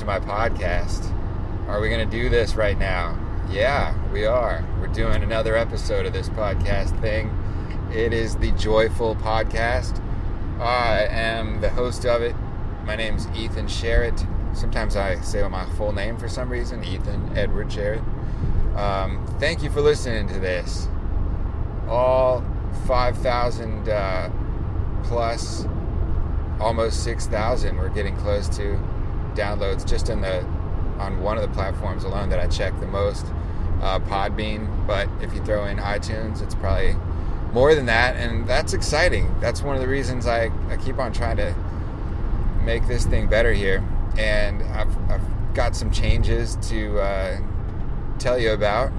to my podcast. Are we going to do this right now? Yeah, we are. We're doing another episode of this podcast thing. It is the Joyful Podcast. I am the host of it. My name's Ethan Sharrett. Sometimes I say my full name for some reason Ethan Edward Sharrett. Um, thank you for listening to this. All 5,000 uh, plus, almost 6,000. We're getting close to downloads just in the on one of the platforms alone that I check the most, uh, Podbean. But if you throw in iTunes, it's probably more than that, and that's exciting. That's one of the reasons I, I keep on trying to make this thing better here. And I've, I've got some changes to uh, tell you about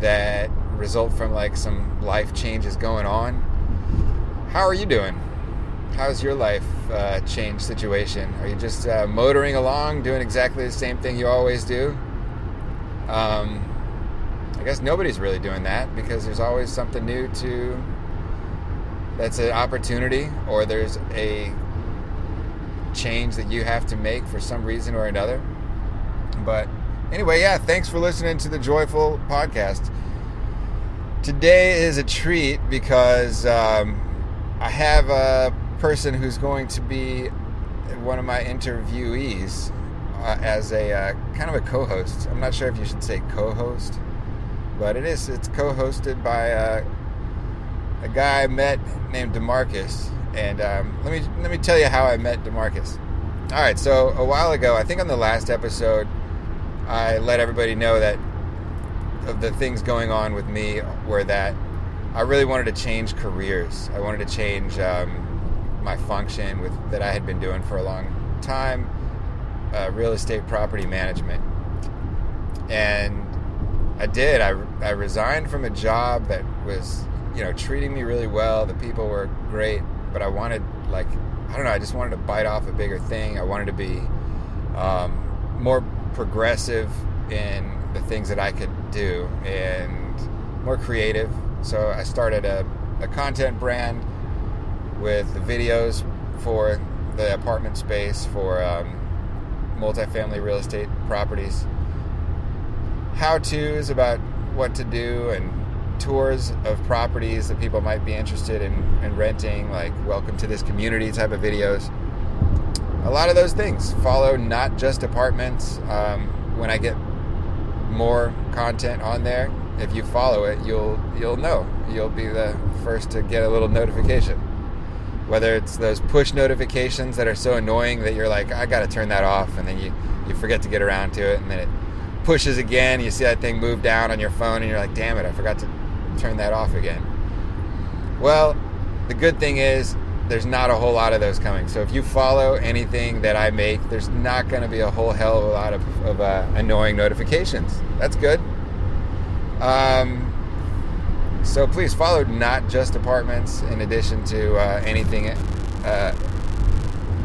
that result from like some life changes going on. How are you doing? How's your life uh, change situation? Are you just uh, motoring along, doing exactly the same thing you always do? Um, I guess nobody's really doing that because there's always something new to. That's an opportunity, or there's a change that you have to make for some reason or another. But anyway, yeah, thanks for listening to the Joyful Podcast. Today is a treat because um, I have a person who's going to be one of my interviewees uh, as a uh, kind of a co-host. I'm not sure if you should say co-host, but it is. It's co-hosted by uh, a guy I met named Demarquis, and um, let me let me tell you how I met Demarquis. All right, so a while ago, I think on the last episode, I let everybody know that of the things going on with me were that I really wanted to change careers. I wanted to change um, my function with that I had been doing for a long time, uh, real estate property management, and I did. I, I resigned from a job that was you know treating me really well. The people were great, but I wanted like I don't know. I just wanted to bite off a bigger thing. I wanted to be um, more progressive in the things that I could do and more creative. So I started a, a content brand with the videos for the apartment space for um, multifamily real estate properties, how to's about what to do, and tours of properties that people might be interested in, in renting, like welcome to this community type of videos. A lot of those things follow not just apartments. Um, when I get more content on there, if you follow it, you'll you'll know. You'll be the first to get a little notification. Whether it's those push notifications that are so annoying that you're like, I got to turn that off, and then you you forget to get around to it, and then it pushes again. You see that thing move down on your phone, and you're like, damn it, I forgot to turn that off again. Well, the good thing is there's not a whole lot of those coming. So if you follow anything that I make, there's not going to be a whole hell of a lot of, of uh, annoying notifications. That's good. Um, so please follow not just apartments in addition to uh, anything uh,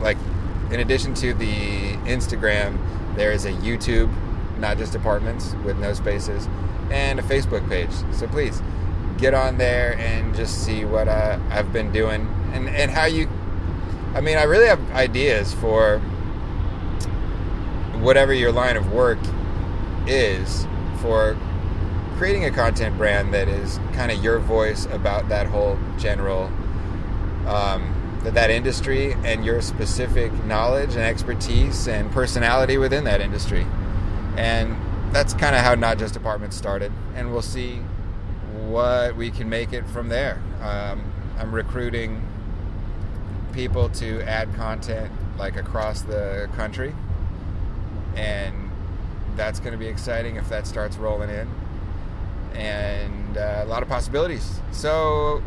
like in addition to the Instagram, there is a YouTube, not just apartments with no spaces, and a Facebook page. So please get on there and just see what uh, I've been doing and, and how you. I mean, I really have ideas for whatever your line of work is for creating a content brand that is kind of your voice about that whole general um, that, that industry and your specific knowledge and expertise and personality within that industry. And that's kind of how not just apartments started and we'll see what we can make it from there. Um, i'm recruiting people to add content like across the country and that's going to be exciting if that starts rolling in and uh, a lot of possibilities. So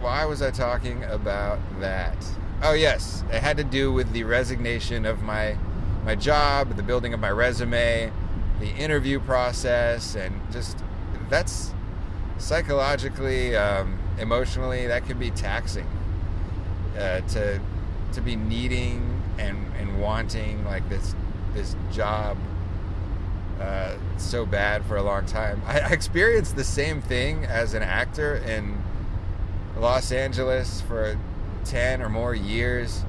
why was i talking about that? Oh yes it had to do with the resignation of my my job the building of my resume the interview process and just that's psychologically um, emotionally that can be taxing uh, to to be needing and and wanting like this this job uh, so bad for a long time. I, I experienced the same thing as an actor in Los Angeles for ten or more years,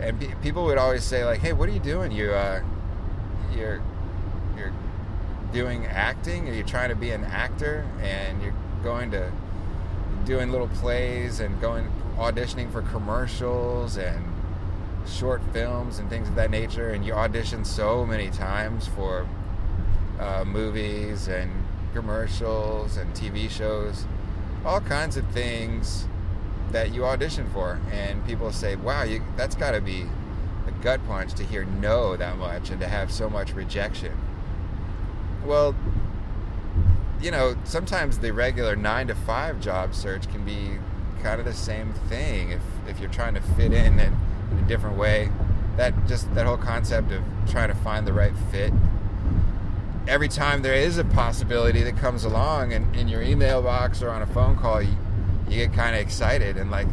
and pe- people would always say like, "Hey, what are you doing? You uh, you're you're doing acting, or you're trying to be an actor, and you're going to doing little plays and going auditioning for commercials and short films and things of that nature, and you audition so many times for uh, movies and commercials and TV shows, all kinds of things that you audition for, and people say, "Wow, you, that's got to be a gut punch to hear no that much and to have so much rejection." Well, you know, sometimes the regular nine to five job search can be kind of the same thing if if you're trying to fit in in, in a different way. That just that whole concept of trying to find the right fit every time there is a possibility that comes along and in your email box or on a phone call, you, you get kind of excited and like,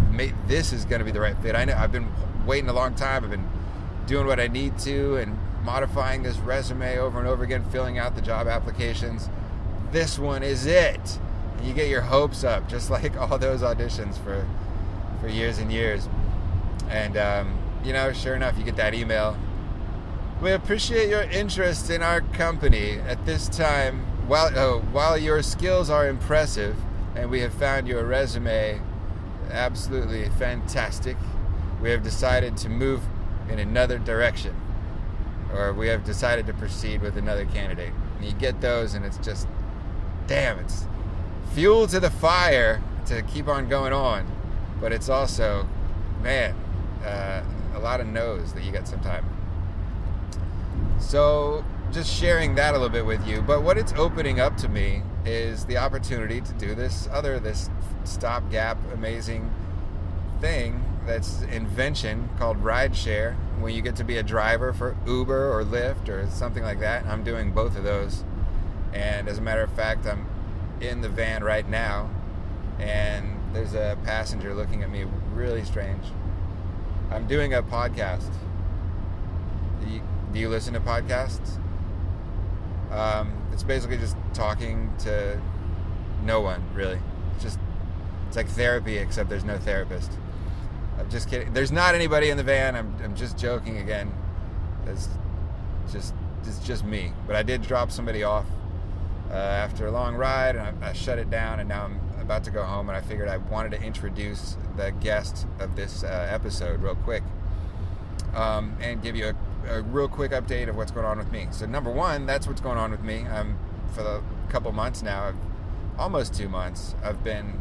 this is going to be the right fit. I know I've been waiting a long time. I've been doing what I need to and modifying this resume over and over again, filling out the job applications. This one is it. And you get your hopes up, just like all those auditions for for years and years. And um, you know, sure enough, you get that email we appreciate your interest in our company at this time. While, oh, while your skills are impressive and we have found your resume absolutely fantastic, we have decided to move in another direction. Or we have decided to proceed with another candidate. And you get those, and it's just, damn, it's fuel to the fire to keep on going on. But it's also, man, uh, a lot of no's that you get sometimes. So, just sharing that a little bit with you. But what it's opening up to me is the opportunity to do this other, this stopgap, amazing thing that's invention called rideshare. When you get to be a driver for Uber or Lyft or something like that, I'm doing both of those. And as a matter of fact, I'm in the van right now, and there's a passenger looking at me really strange. I'm doing a podcast do you listen to podcasts? Um, it's basically just talking to no one, really. It's just it's like therapy, except there's no therapist. I'm just kidding. There's not anybody in the van. I'm, I'm just joking again. It's just it's just me. But I did drop somebody off uh, after a long ride, and I, I, shut it down. And now I'm about to go home, and I figured I wanted to introduce the guest of this uh, episode real quick um, and give you a a real quick update of what's going on with me. So number one, that's what's going on with me. I'm for the couple months now, almost two months, I've been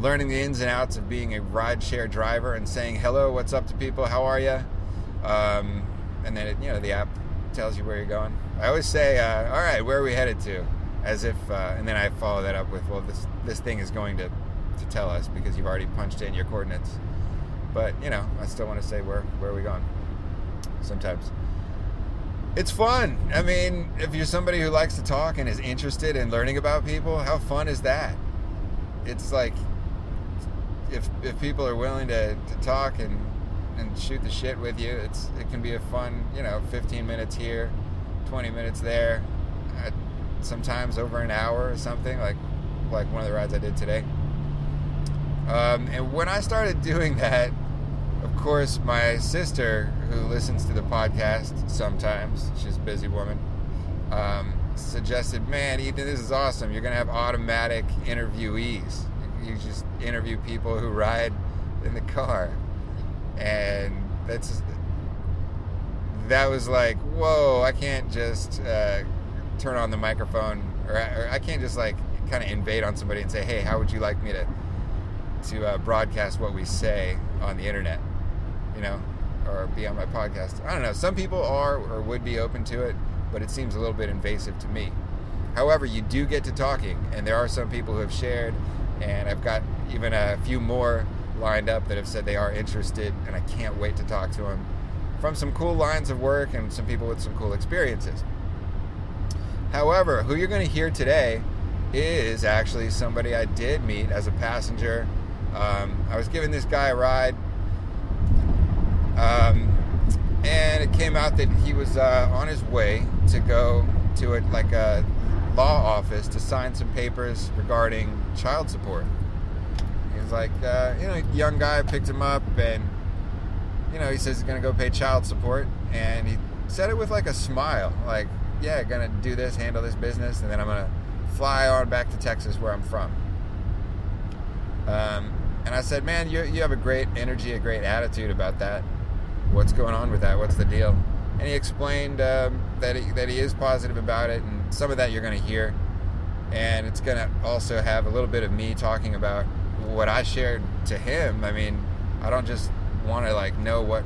learning the ins and outs of being a rideshare driver and saying hello, what's up to people, how are you, um, and then it, you know the app tells you where you're going. I always say, uh, all right, where are we headed to, as if, uh, and then I follow that up with, well, this this thing is going to to tell us because you've already punched in your coordinates. But you know, I still want to say where where are we going sometimes. It's fun. I mean, if you're somebody who likes to talk and is interested in learning about people, how fun is that? It's like if if people are willing to, to talk and and shoot the shit with you, it's it can be a fun, you know, 15 minutes here, 20 minutes there, sometimes over an hour or something like like one of the rides I did today. Um, and when I started doing that, of course, my sister, who listens to the podcast sometimes, she's a busy woman, um, suggested, "Man, Ethan, this is awesome. You're gonna have automatic interviewees. You just interview people who ride in the car." And that's that was like, whoa! I can't just uh, turn on the microphone, or, or I can't just like kind of invade on somebody and say, "Hey, how would you like me to?" to uh, broadcast what we say on the internet you know, or be on my podcast. I don't know. Some people are or would be open to it, but it seems a little bit invasive to me. However, you do get to talking, and there are some people who have shared, and I've got even a few more lined up that have said they are interested, and I can't wait to talk to them from some cool lines of work and some people with some cool experiences. However, who you're going to hear today is actually somebody I did meet as a passenger. Um, I was giving this guy a ride um, and it came out that he was uh, on his way to go to it like a law office to sign some papers regarding child support. He was like, uh, you know, young guy picked him up, and you know, he says he's gonna go pay child support, and he said it with like a smile, like, yeah, gonna do this, handle this business, and then I'm gonna fly on back to Texas where I'm from. Um, and I said, man, you, you have a great energy, a great attitude about that. What's going on with that? What's the deal? And he explained um, that, he, that he is positive about it, and some of that you're going to hear. And it's going to also have a little bit of me talking about what I shared to him. I mean, I don't just want to like know what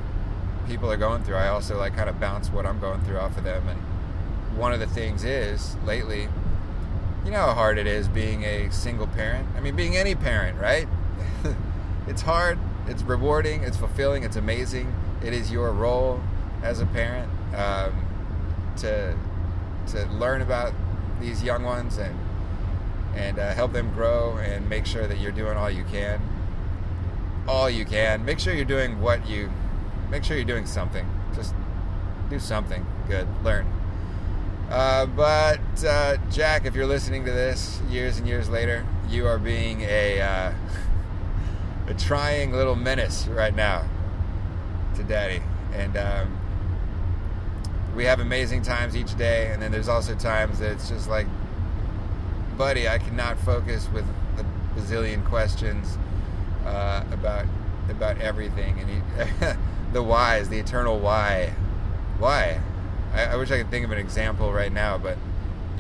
people are going through. I also like kind of bounce what I'm going through off of them. And one of the things is lately, you know how hard it is being a single parent. I mean, being any parent, right? it's hard. It's rewarding. It's fulfilling. It's amazing. It is your role as a parent um, to to learn about these young ones and and uh, help them grow and make sure that you're doing all you can. All you can. Make sure you're doing what you. Make sure you're doing something. Just do something good. Learn. Uh, but uh, Jack, if you're listening to this years and years later, you are being a uh, a trying little menace right now to Daddy, and um, we have amazing times each day. And then there's also times that it's just like, buddy, I cannot focus with a bazillion questions uh, about about everything, and he, the whys, the eternal why, why I, I wish I could think of an example right now, but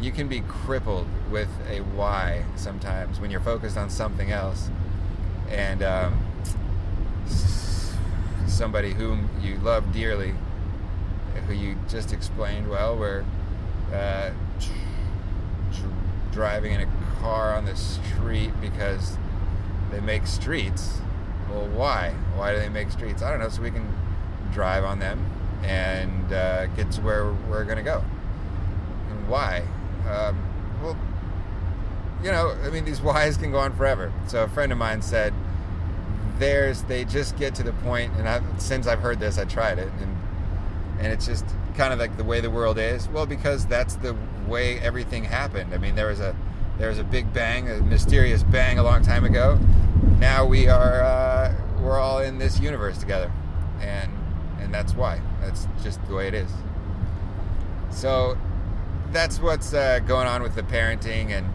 you can be crippled with a why sometimes when you're focused on something else. And um, somebody whom you love dearly, who you just explained well, were uh, driving in a car on the street because they make streets. Well, why? Why do they make streets? I don't know, so we can drive on them and uh, get to where we're going to go. And why? Um, well, you know, I mean, these whys can go on forever. So a friend of mine said, "There's they just get to the point, and I, since I've heard this, I tried it, and and it's just kind of like the way the world is. Well, because that's the way everything happened. I mean, there was a there was a big bang, a mysterious bang a long time ago. Now we are uh, we're all in this universe together, and and that's why. That's just the way it is. So that's what's uh, going on with the parenting and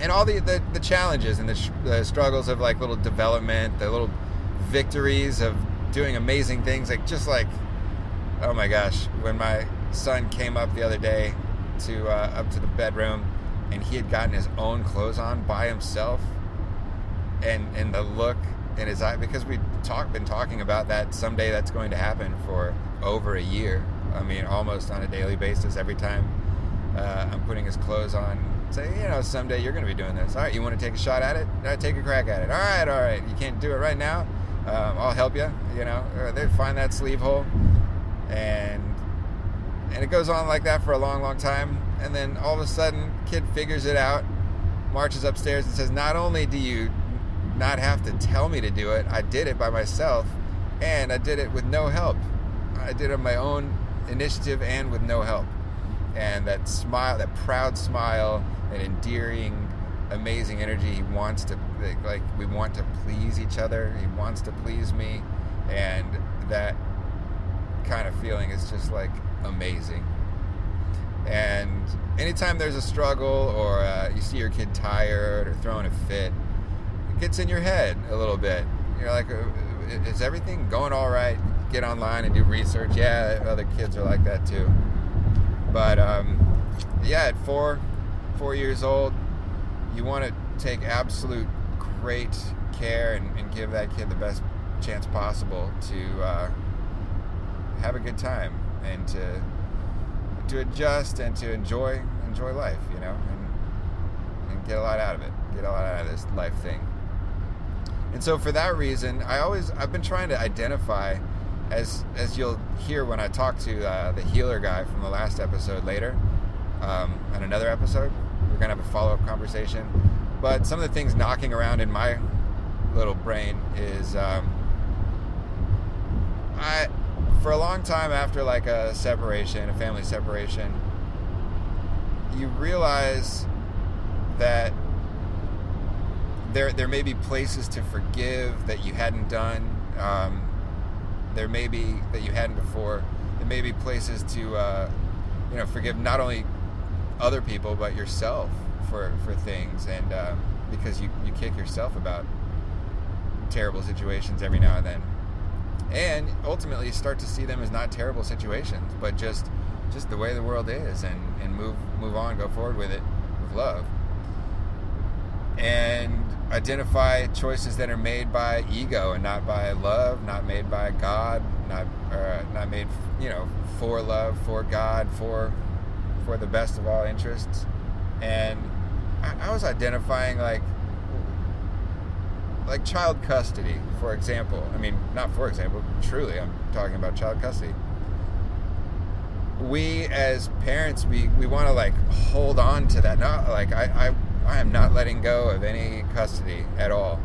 and all the the, the challenges and the, sh- the struggles of like little development, the little victories of doing amazing things. Like just like oh my gosh, when my son came up the other day to uh, up to the bedroom and he had gotten his own clothes on by himself and and the look in his eye because we've talk, been talking about that someday that's going to happen for over a year. I mean, almost on a daily basis. Every time uh, I'm putting his clothes on, say, you know, someday you're going to be doing this. All right, you want to take a shot at it? Take a crack at it. All right, all right. You can't do it right now. Um, I'll help you. You know, they find that sleeve hole, and and it goes on like that for a long, long time. And then all of a sudden, kid figures it out, marches upstairs and says, "Not only do you not have to tell me to do it. I did it by myself, and I did it with no help. I did it on my own initiative and with no help. And that smile, that proud smile, and endearing, amazing energy. He wants to, like, we want to please each other. He wants to please me, and that kind of feeling is just like amazing. And anytime there's a struggle, or uh, you see your kid tired or throwing a fit, it gets in your head a little bit. You're like, uh, is everything going all right? Get online and do research. Yeah, other kids are like that too. But um, yeah, at four, four years old, you want to take absolute great care and, and, give that kid the best chance possible to uh, have a good time and to to adjust and to enjoy enjoy life, you know, and, and get a lot out of it. Get a lot out of this life thing. And so for that reason, I always I've been trying to identify as as you'll hear when I talk to uh, the healer guy from the last episode later, um, on another episode, we're gonna have a follow up conversation. But some of the things knocking around in my little brain is um, I for a long time after like a separation, a family separation, you realize that there there may be places to forgive that you hadn't done. Um, there may be that you hadn't before. There may be places to uh, you know forgive not only other people but yourself for for things and um, because you you kick yourself about terrible situations every now and then and ultimately you start to see them as not terrible situations but just just the way the world is and and move move on go forward with it with love and identify choices that are made by ego and not by love not made by god not uh, not made you know for love for god for for the best of all interests and I, I was identifying like like child custody, for example. I mean, not for example, truly, I'm talking about child custody. We as parents, we, we want to like hold on to that. Not like I, I, I am not letting go of any custody at all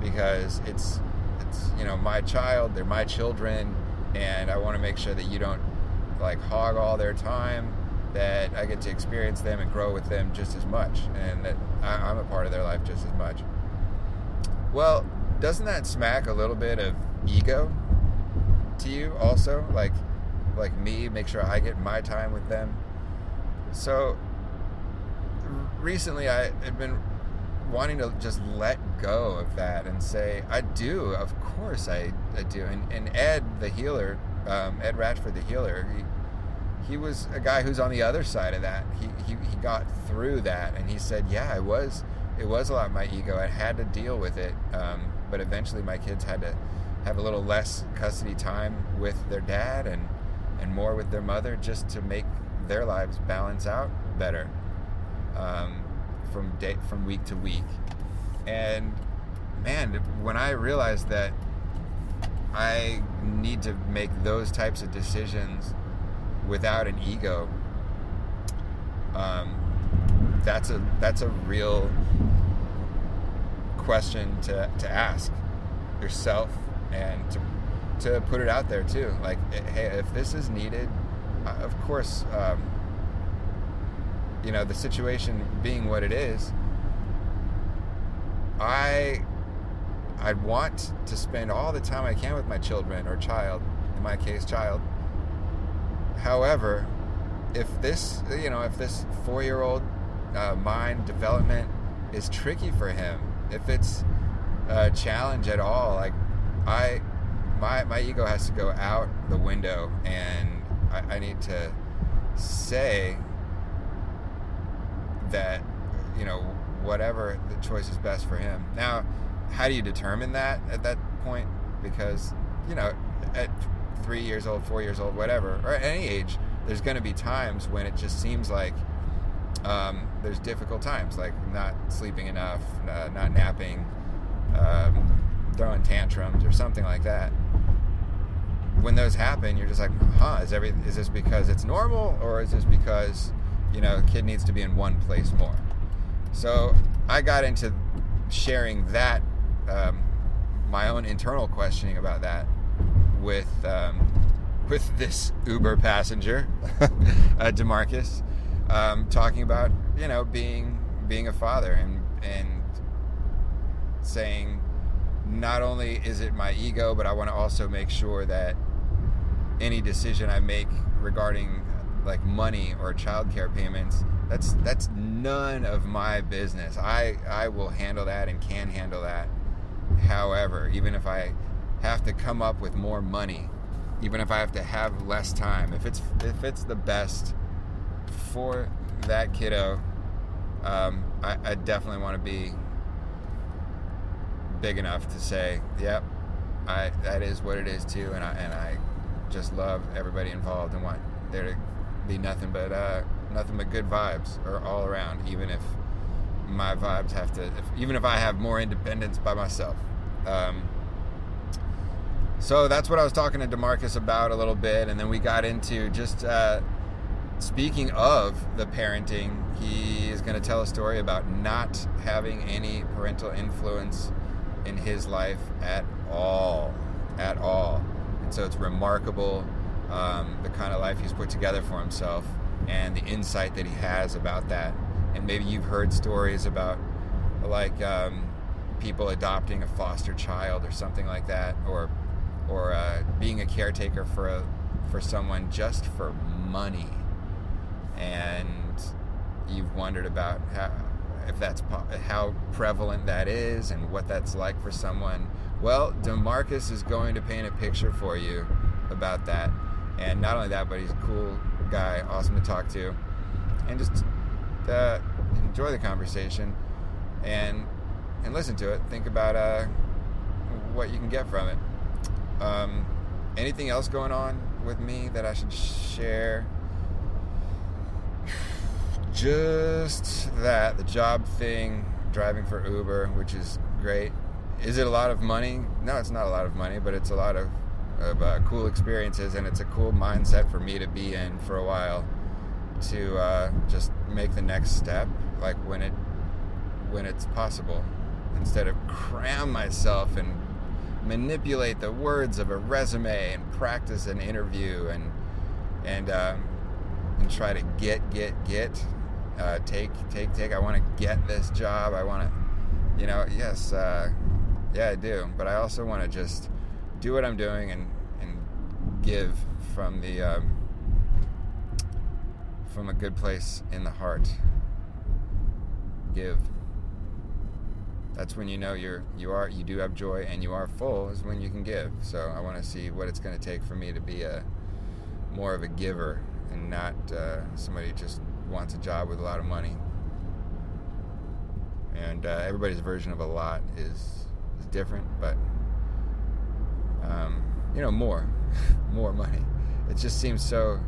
because it's, it's, you know, my child, they're my children, and I want to make sure that you don't like hog all their time, that I get to experience them and grow with them just as much, and that I, I'm a part of their life just as much. Well, doesn't that smack a little bit of ego to you also? Like like me, make sure I get my time with them. So recently I had been wanting to just let go of that and say, I do, of course I, I do. And, and Ed, the healer, um, Ed Ratchford, the healer, he, he was a guy who's on the other side of that. He, he, he got through that and he said, yeah, I was it was a lot of my ego. I had to deal with it, um, but eventually my kids had to have a little less custody time with their dad and and more with their mother, just to make their lives balance out better um, from day from week to week. And man, when I realized that I need to make those types of decisions without an ego. Um, that's a that's a real question to, to ask yourself and to, to put it out there too like hey if this is needed uh, of course um, you know the situation being what it is i i want to spend all the time i can with my children or child in my case child. However if this you know if this four year old uh, mind development is tricky for him, if it's a challenge at all, like I, my my ego has to go out the window, and I, I need to say that you know whatever the choice is best for him. Now, how do you determine that at that point? Because you know, at three years old, four years old, whatever, or at any age, there's going to be times when it just seems like um, there's difficult times like not sleeping enough, uh, not napping, um, throwing tantrums, or something like that. When those happen, you're just like, huh? Is every is this because it's normal, or is this because you know, the kid needs to be in one place more? So I got into sharing that, um, my own internal questioning about that, with um, with this Uber passenger, uh, Demarquis um, talking about you know being being a father and and saying not only is it my ego, but I want to also make sure that any decision I make regarding like money or childcare payments, that's that's none of my business. I I will handle that and can handle that. However, even if I have to come up with more money, even if I have to have less time, if it's if it's the best for that kiddo, um, I, I, definitely want to be big enough to say, "Yep, I that is what it is too," and I and I just love everybody involved and want there to be nothing but uh, nothing but good vibes or all around, even if my vibes have to, if, even if I have more independence by myself. Um, so that's what I was talking to Demarquis about a little bit, and then we got into just uh, speaking of the parenting, he is going to tell a story about not having any parental influence in his life at all. At all. And so it's remarkable um, the kind of life he's put together for himself and the insight that he has about that. And maybe you've heard stories about like um, people adopting a foster child or something like that, or or uh, being a caretaker for a for someone just for money, and you've wondered about how if that's how prevalent that is and what that's like for someone. Well, Demarquis is going to paint a picture for you about that, and not only that, but he's a cool guy, awesome to talk to, and just uh, enjoy the conversation and and listen to it. Think about uh, what you can get from it. Um, anything else going on with me that I should share? Just that the job thing, driving for Uber, which is great. Is it a lot of money? No, it's not a lot of money, but it's a lot of, of uh, cool experiences, and it's a cool mindset for me to be in for a while to uh, just make the next step, like when it when it's possible, instead of cram myself and manipulate the words of a resume and practice an interview and and um, and try to get get get uh, take take take. I want to get this job. I want to, you know, yes, uh, yeah, I do. But I also want to just do what I'm doing and and give from the um, from a good place in the heart. Give. That's when you know you're you are you do have joy and you are full is when you can give. So I want to see what it's going to take for me to be a more of a giver and not uh, somebody who just wants a job with a lot of money. And uh, everybody's version of a lot is is different, but um, you know more, more money. It just seems so.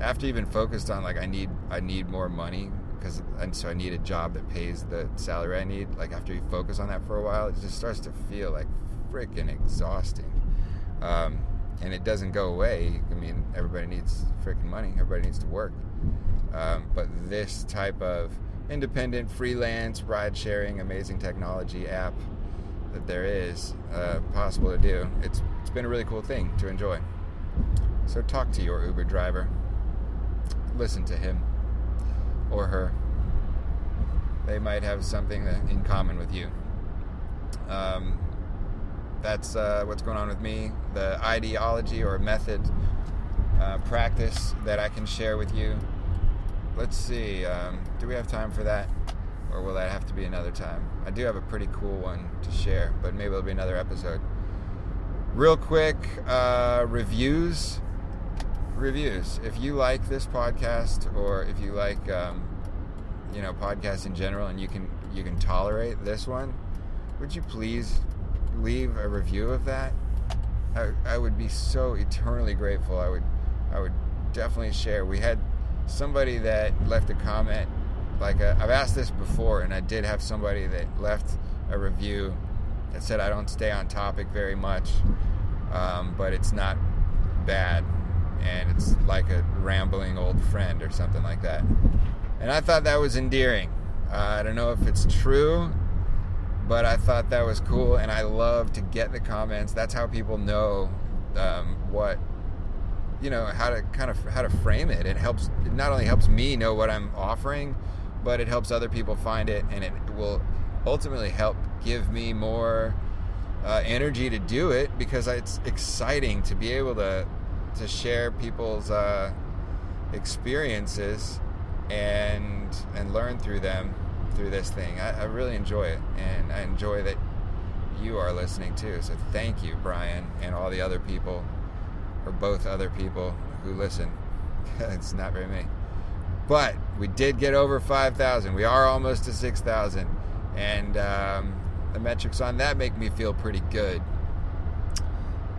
After you've been focused on like I need I need more money because and so I need a job that pays the salary I need. Like after you focus on that for a while, it just starts to feel like freaking exhausting. Um, and it doesn't go away. I mean, everybody needs freaking money. Everybody needs to work. Um, but this type of independent, freelance, ride sharing, amazing technology app that there is uh, possible to do, it's been a really cool thing to enjoy. So talk to your Uber driver, listen to him or her. They might have something in common with you. Um, that's uh, what's going on with me. The ideology or method uh, practice that I can share with you let's see. Um, do we have time for that? Or will that have to be another time? I do have a pretty cool one to share, but maybe it'll be another episode. Real quick, uh, reviews. Reviews. If you like this podcast, or if you like, um, you know, podcasts in general, and you can you can tolerate this one, would you please leave a review of that? I, I would be so eternally grateful. I would I would definitely share. We had somebody that left a comment like i have asked this before and i did have somebody that left a review that said i don't stay on topic very much um, but it's not bad and it's like a rambling old friend or something like that and i thought that was endearing uh, i don't know if it's true but i thought that was cool and i love to get the comments that's how people know um, what you know how to kind of how to frame it. It helps. It not only helps me know what I'm offering, but it helps other people find it, and it will ultimately help give me more uh, energy to do it because it's exciting to be able to to share people's uh, experiences and and learn through them through this thing. I, I really enjoy it, and I enjoy that you are listening too. So thank you, Brian, and all the other people or both other people who listen. it's not very many. But we did get over 5,000. We are almost to 6,000. And um, the metrics on that make me feel pretty good.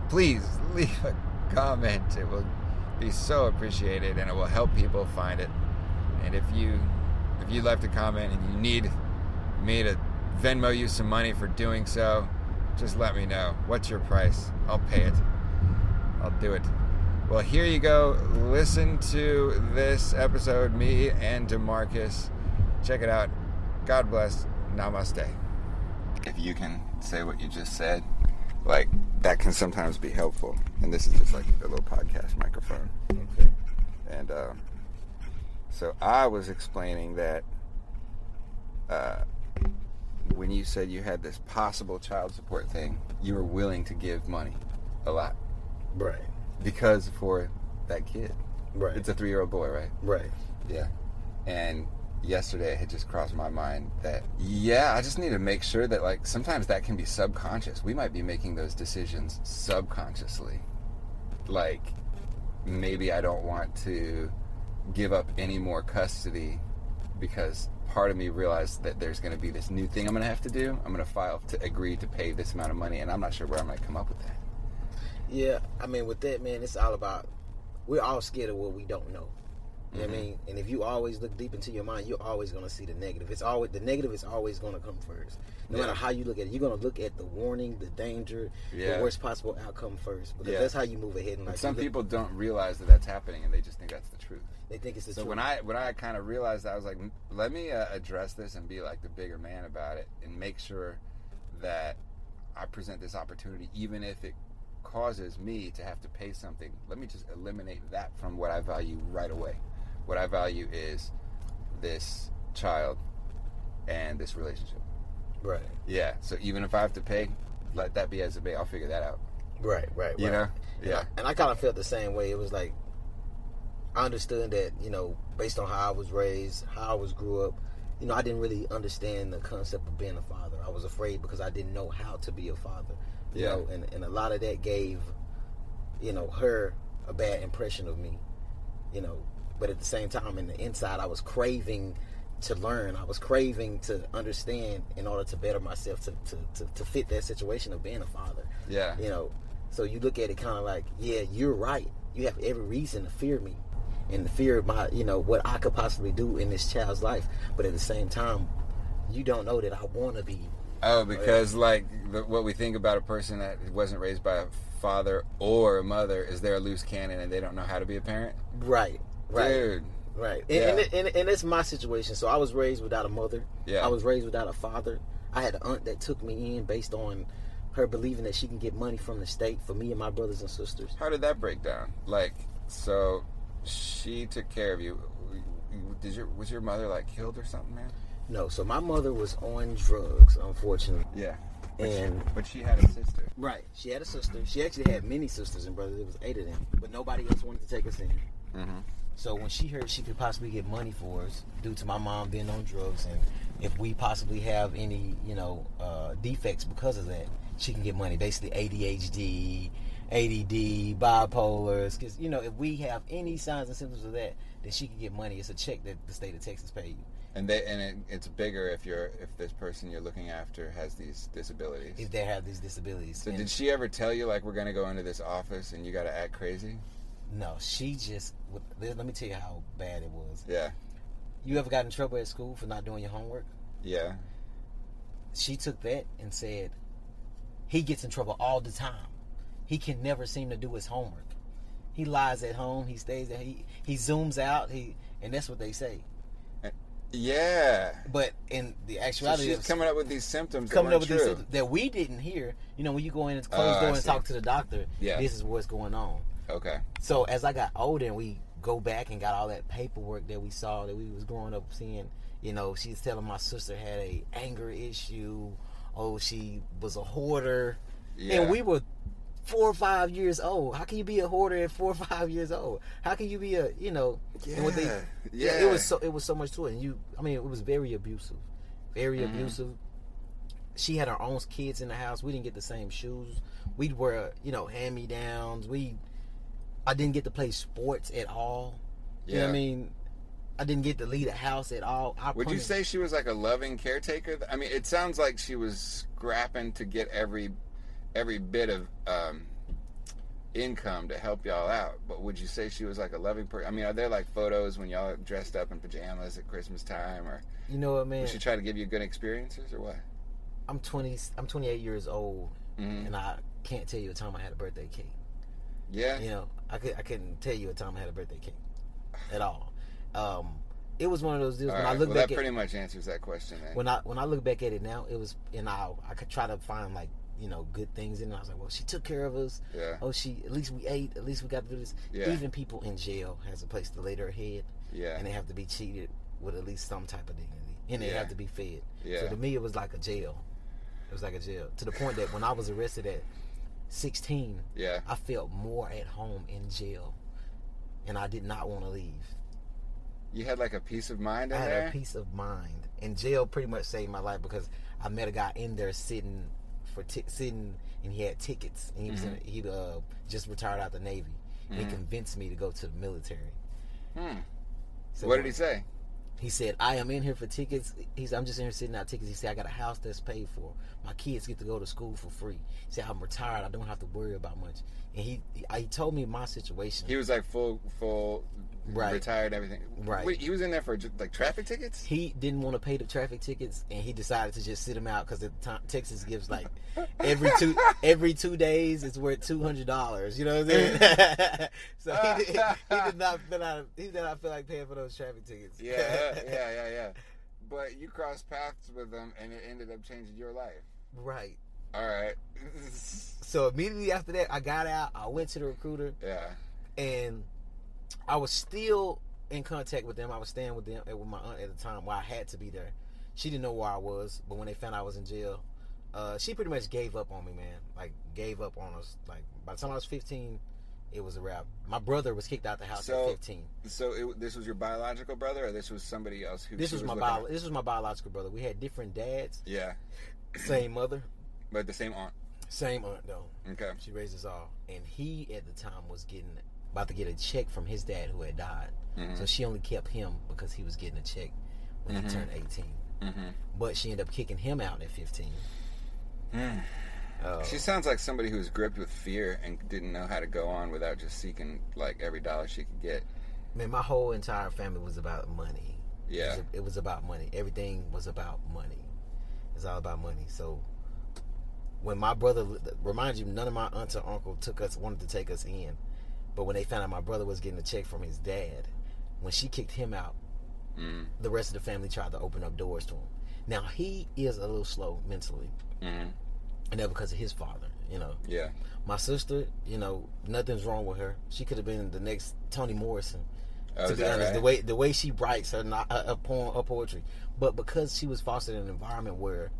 Please leave a comment. It will be so appreciated and it will help people find it. And if you if you left a comment and you need me to Venmo you some money for doing so, just let me know. What's your price? I'll pay it. I'll do it. Well, here you go. Listen to this episode, me and Demarquis. Check it out. God bless. Namaste. If you can say what you just said, like that can sometimes be helpful. And this is just like a little podcast microphone. Okay. And uh, so I was explaining that uh, when you said you had this possible child support thing, you were willing to give money a lot. Right. Because for that kid. Right. It's a three year old boy, right? right. Yeah. And yesterday it had just crossed my mind that yeah, I just need to make sure that like sometimes that can be subconscious. We might be making those decisions subconsciously. Like maybe I don't want to give up any more custody because part of me realized that there's going to be this new thing I'm going to have to do. I'm going to file to agree to pay this amount of money and I'm not sure where i'm going to come up with that. Yeah, I mean, with that, man, it's all about we're all scared of what we don't know. You know what I mean? And if you always look deep into your mind, you're always going to see the negative. It's always the negative is always going to come first. No Yeah. matter how you look at it, you're going to look at the warning, the danger, Yeah. the worst possible outcome first. Because Yeah. that's how you move ahead some look- people don't realize that that's happening and they just think that's the truth. they think it's the So truth. when I when I kind of realized that, I was like, let me uh, address this and be like the bigger man about it, and make sure that I present this opportunity, even if it causes me to have to pay something. Let me just eliminate that from what I value right away. What I value is this child and this relationship. right, Yeah. So even if I have to pay, let that be as it may. I'll figure that out. right, right, You right. know? And Yeah. I, and I kind of felt the same way. It was like I understood that you know, based on how I was raised, how I was grew up. You know, I didn't really understand the concept of being a father. I was afraid because I didn't know how to be a father. You Yeah. know, and, and a lot of that gave, you know, her a bad impression of me. You know, but at the same time, in the inside, I was craving to learn. I was craving to understand in order to better myself to, to, to, to fit that situation of being a father Yeah. you know so you look at it kind of like yeah you're right you have every reason to fear me and to fear my you know what i could possibly do in this child's life but at the same time you don't know that i want to be Oh, because like the, what we think about a person that wasn't raised by a father or a mother is they're a loose cannon and they don't know how to be a parent. right right Dude. right and, Yeah. and, and, and it's my situation so i was raised without a mother Yeah. i was raised without a father i had an aunt that took me in based on her believing that she can get money from the state for me and my brothers and sisters How did that break down? Like, so she took care of you. Did your was your mother like killed or something, man? no so my mother was on drugs unfortunately Yeah. and But she had a sister. Right. She had a sister. She actually had many sisters and brothers. It was eight of them, but nobody else wanted to take us in. Mm-hmm. So when she heard she could possibly get money for us due to my mom being on drugs, and if we possibly have any, you know, uh, defects because of that, she can get money. Basically, ADHD, ADD, bipolar. Because you know, if we have any signs and symptoms of that, then she can get money. It's a check that the state of Texas pay you. And they and it, it's bigger if you're if this person you're looking after has these disabilities. If they have these disabilities. so And- did she ever tell you like we're gonna go into this office and you got to act crazy? No, she just. Let me tell you how bad it was. Yeah. You ever got in trouble at school for not doing your homework? Yeah. She took that and said, he gets in trouble all the time. He can never seem to do his homework. He lies at home. He stays there. He he zooms out. He and that's what they say. Eh, yeah. But in the So actuality, she's it's coming up with these symptoms coming that up with true. this that we didn't hear. You know, when you go in and close Oh, the door and talk to the doctor, Yeah. this is what's going on. Okay. So as I got older and we go back and got all that paperwork that we saw that we was growing up seeing, you know, she's telling my sister had a anger issue. Oh, she was a hoarder. Yeah. And we were four or five years old. How can you be a hoarder at four or five years old? How can you be a you know and they Yeah, yeah, yeah. it was so it was so much to it. And you I mean it was very abusive. Very Mhm. abusive. She had her own kids in the house. We didn't get the same shoes. We'd wear, you know, hand me downs. We I didn't get to play sports at all. You know I mean? I didn't get to lead a house at all. I Would you say she was like a loving caretaker? I mean, it sounds like she was scrapping to get every every bit of um, income to help y'all out. But would you say she was like a loving person? I mean, are there like photos when y'all are dressed up in pajamas at Christmas time, or you know what, man? would she try to give you good experiences, or what? I'm 20. I'm 28 years old, Mhm. and I can't tell you a time I had a birthday cake. Yeah, You know, I could I couldn't tell you a time I had a birthday cake at all. Um, it was one of those deals All when right. I look well, back that at pretty much answers that question. When I when I look back at it now, it was and I I could try to find like you know good things in it. I was like, well, she took care of us. yeah, Oh, she at least we ate. At least we got to do this. Yeah. Even people in jail has a place to lay their head, yeah, and they have to be treated with at least some type of dignity, and they Yeah. have to be fed. yeah. So to me, it was like a jail. It was like a jail to the point that when I was arrested at 16, yeah. I felt more at home in jail and I did not want to leave. You had like a peace of mind in I had there. a peace of mind, and jail pretty much saved my life because I met a guy in there sitting for t- sitting, and he had tickets, and he was in, he uh, just retired out the Navy. And He convinced me to go to the military. Hmm. So what did he say? He said, I am in here for tickets. He said, I'm just in here sitting out tickets. He said, I got a house that's paid for. My kids get to go to school for free. He said, I'm retired. I don't have to worry about much. And he he, told me my situation. He was like full, full, Right. retired, everything. Right. Wait, he was in there for like traffic tickets. he didn't want to pay the traffic tickets, and he decided to just sit them out because at the time Texas gives like every two every two days it's worth two hundred dollars. You know what I'm saying? so he did, he did not feel out, he did not feel like paying for those traffic tickets. Yeah, yeah, yeah, yeah. But you crossed paths with them, and it ended up changing your life. right. All right. So immediately after that, I got out. I went to the recruiter. yeah. and I was still in contact with them. I was staying with them with my aunt at the time. Where I had to be there. She didn't know where I was, but when they found I was in jail, uh, she pretty much gave up on me, man. Like gave up on us. Like by the time I was 15, it was a wrap. My brother was kicked out the house So, at 15. So it, this was your biological brother, or this was somebody else who? This she was my bio- this was my biological brother. We had different dads, Yeah, same mother, but the same aunt. same aunt though. Okay. She raised us all, and he at the time was getting about to get a check from his dad who had died. Mhm. So she only kept him because he was getting a check when Mhm. he turned 18. Mm-hmm. But she ended up kicking him out at 15. Uh, She sounds like somebody who was gripped with fear and didn't know how to go on without just seeking like every dollar she could get. man, my whole entire family was about money. It Yeah. was, it was about money. Everything was about money. It's all about money. So when my brother, remind you, none of my aunts or uncle took us, wanted to take us in. But when they found out my brother was getting a check from his dad, when she kicked him out, Mm. the rest of the family tried to open up doors to him. Now he is a little slow mentally, Mm. and that because of his father. You know, Yeah. my sister, you know, nothing's wrong with her. She could have been the next Toni Morrison. Oh, to be honest, right? the way the way she writes her her poem, her poetry, but because she was fostered in an environment where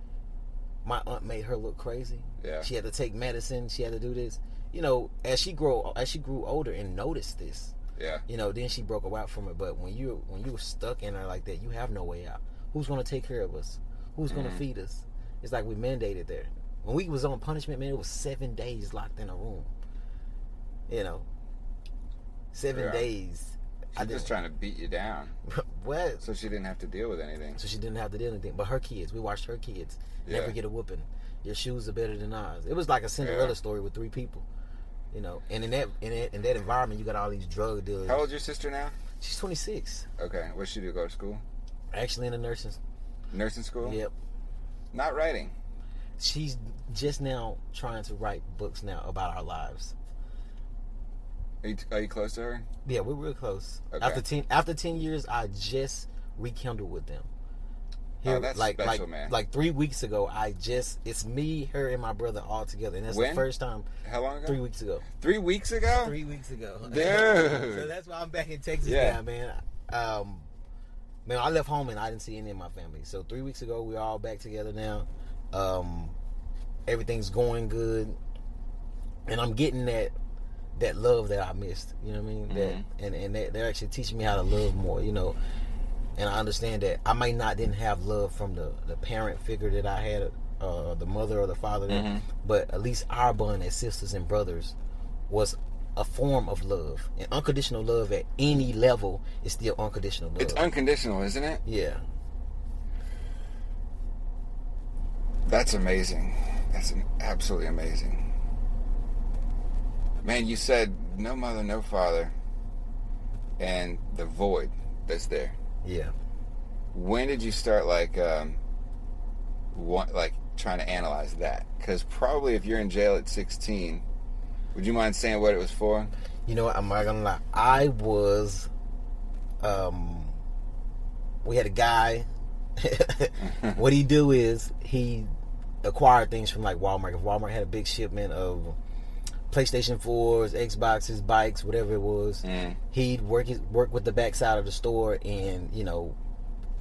my aunt made her look crazy. Yeah. She had to take medicine. She had to do this. You know, as she grow as she grew older and noticed this, Yeah. you know, then she broke away from it. But when you when you were stuck in her like that, you have no way out. Who's going to take care of us? Who's going to Mhm. feed us? It's like we mandated there. When we was on punishment, man, it was seven days locked in a room. You know, seven Yeah. days. I She's just trying to beat you down what? so she didn't have to deal with anything. So she didn't have to do anything. But her kids, we watched her kids never get a whooping. Your shoes are better than ours. It was like a Cinderella Yeah. story with three people. You know, and in that in that, in that environment, you got all these drug dealers. How old's your sister now? She's 26. Okay. What she do? Go to school? Actually in the nursing. Nursing school? Yep. Not writing. She's just now trying to write books now about our lives. Are you, are you close to her? Yeah, we're real close. Okay. After ten after ten years, I just rekindled with them. Oh, that's like special, like man. like three weeks ago, I just it's me, her, and my brother all together, and that's When? the first time How long ago? three weeks ago. Three weeks ago? Three weeks ago, Dude. so that's why I'm back in Texas Yeah. now, man. Um, man, I left home and I didn't see any of my family. So three weeks ago, we're all back together now. Um, everything's going good, and I'm getting that that love that I missed. You know what I mean? That Mhm. and and they, they're actually teaching me how to love more. You know, and I understand that I might not didn't have love from the the parent figure that I had, uh, the mother or the father, that- Mhm. but at least our bond as sisters and brothers was a form of love. And unconditional love at any level is still unconditional love. It's unconditional, isn't it? yeah. That's amazing. That's absolutely amazing. Man, you said no mother, no father, and the void that's there. Yeah. When did you start like, um, like trying to analyze that? Because probably if you're in jail at 16, would you mind saying what it was for? You know what? I'm not gonna lie. I was, um, we had a guy. what he do is he acquired things from like Walmart. If Walmart had a big shipment of PlayStation 4s, Xboxes, bikes, whatever it was, Mm. he'd work his, work with the backside of the store and you know